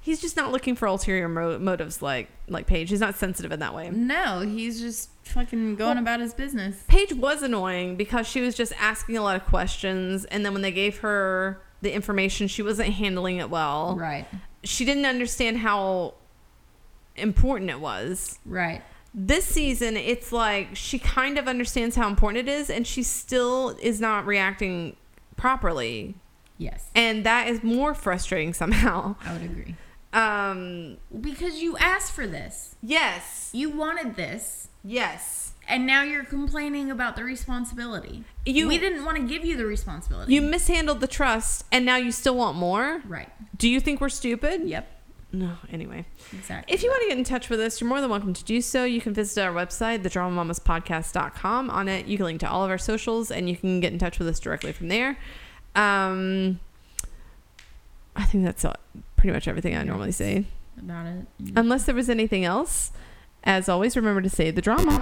he's just not looking for ulterior mo- motives like like paige. He's not sensitive in that way. No, he's just fucking going about his business. Paige was annoying because she was just asking a lot of questions and then when they gave her the information she wasn't handling it well. Right, she didn't understand how important it was. right, This season, it's like she kind of understands how important it is, and she still is not reacting properly. Yes, And that is more frustrating somehow. I would agree. Um, Because you asked for this, yes. you wanted this, Yes. and now you're complaining about the responsibility. You- we didn't want to give you the responsibility. You mishandled the trust, and now you still want more? right? Do you think we're stupid? Yep, No, anyway. exactly. If you want to get in touch with us, you're more than welcome to do so. You can visit our website, thedramamamaspodcast.com. On it, you can link to all of our socials, and you can get in touch with us directly from there. Um, I think that's all, pretty much everything I normally say. about it. Unless there was anything else, as always, remember to save the drama.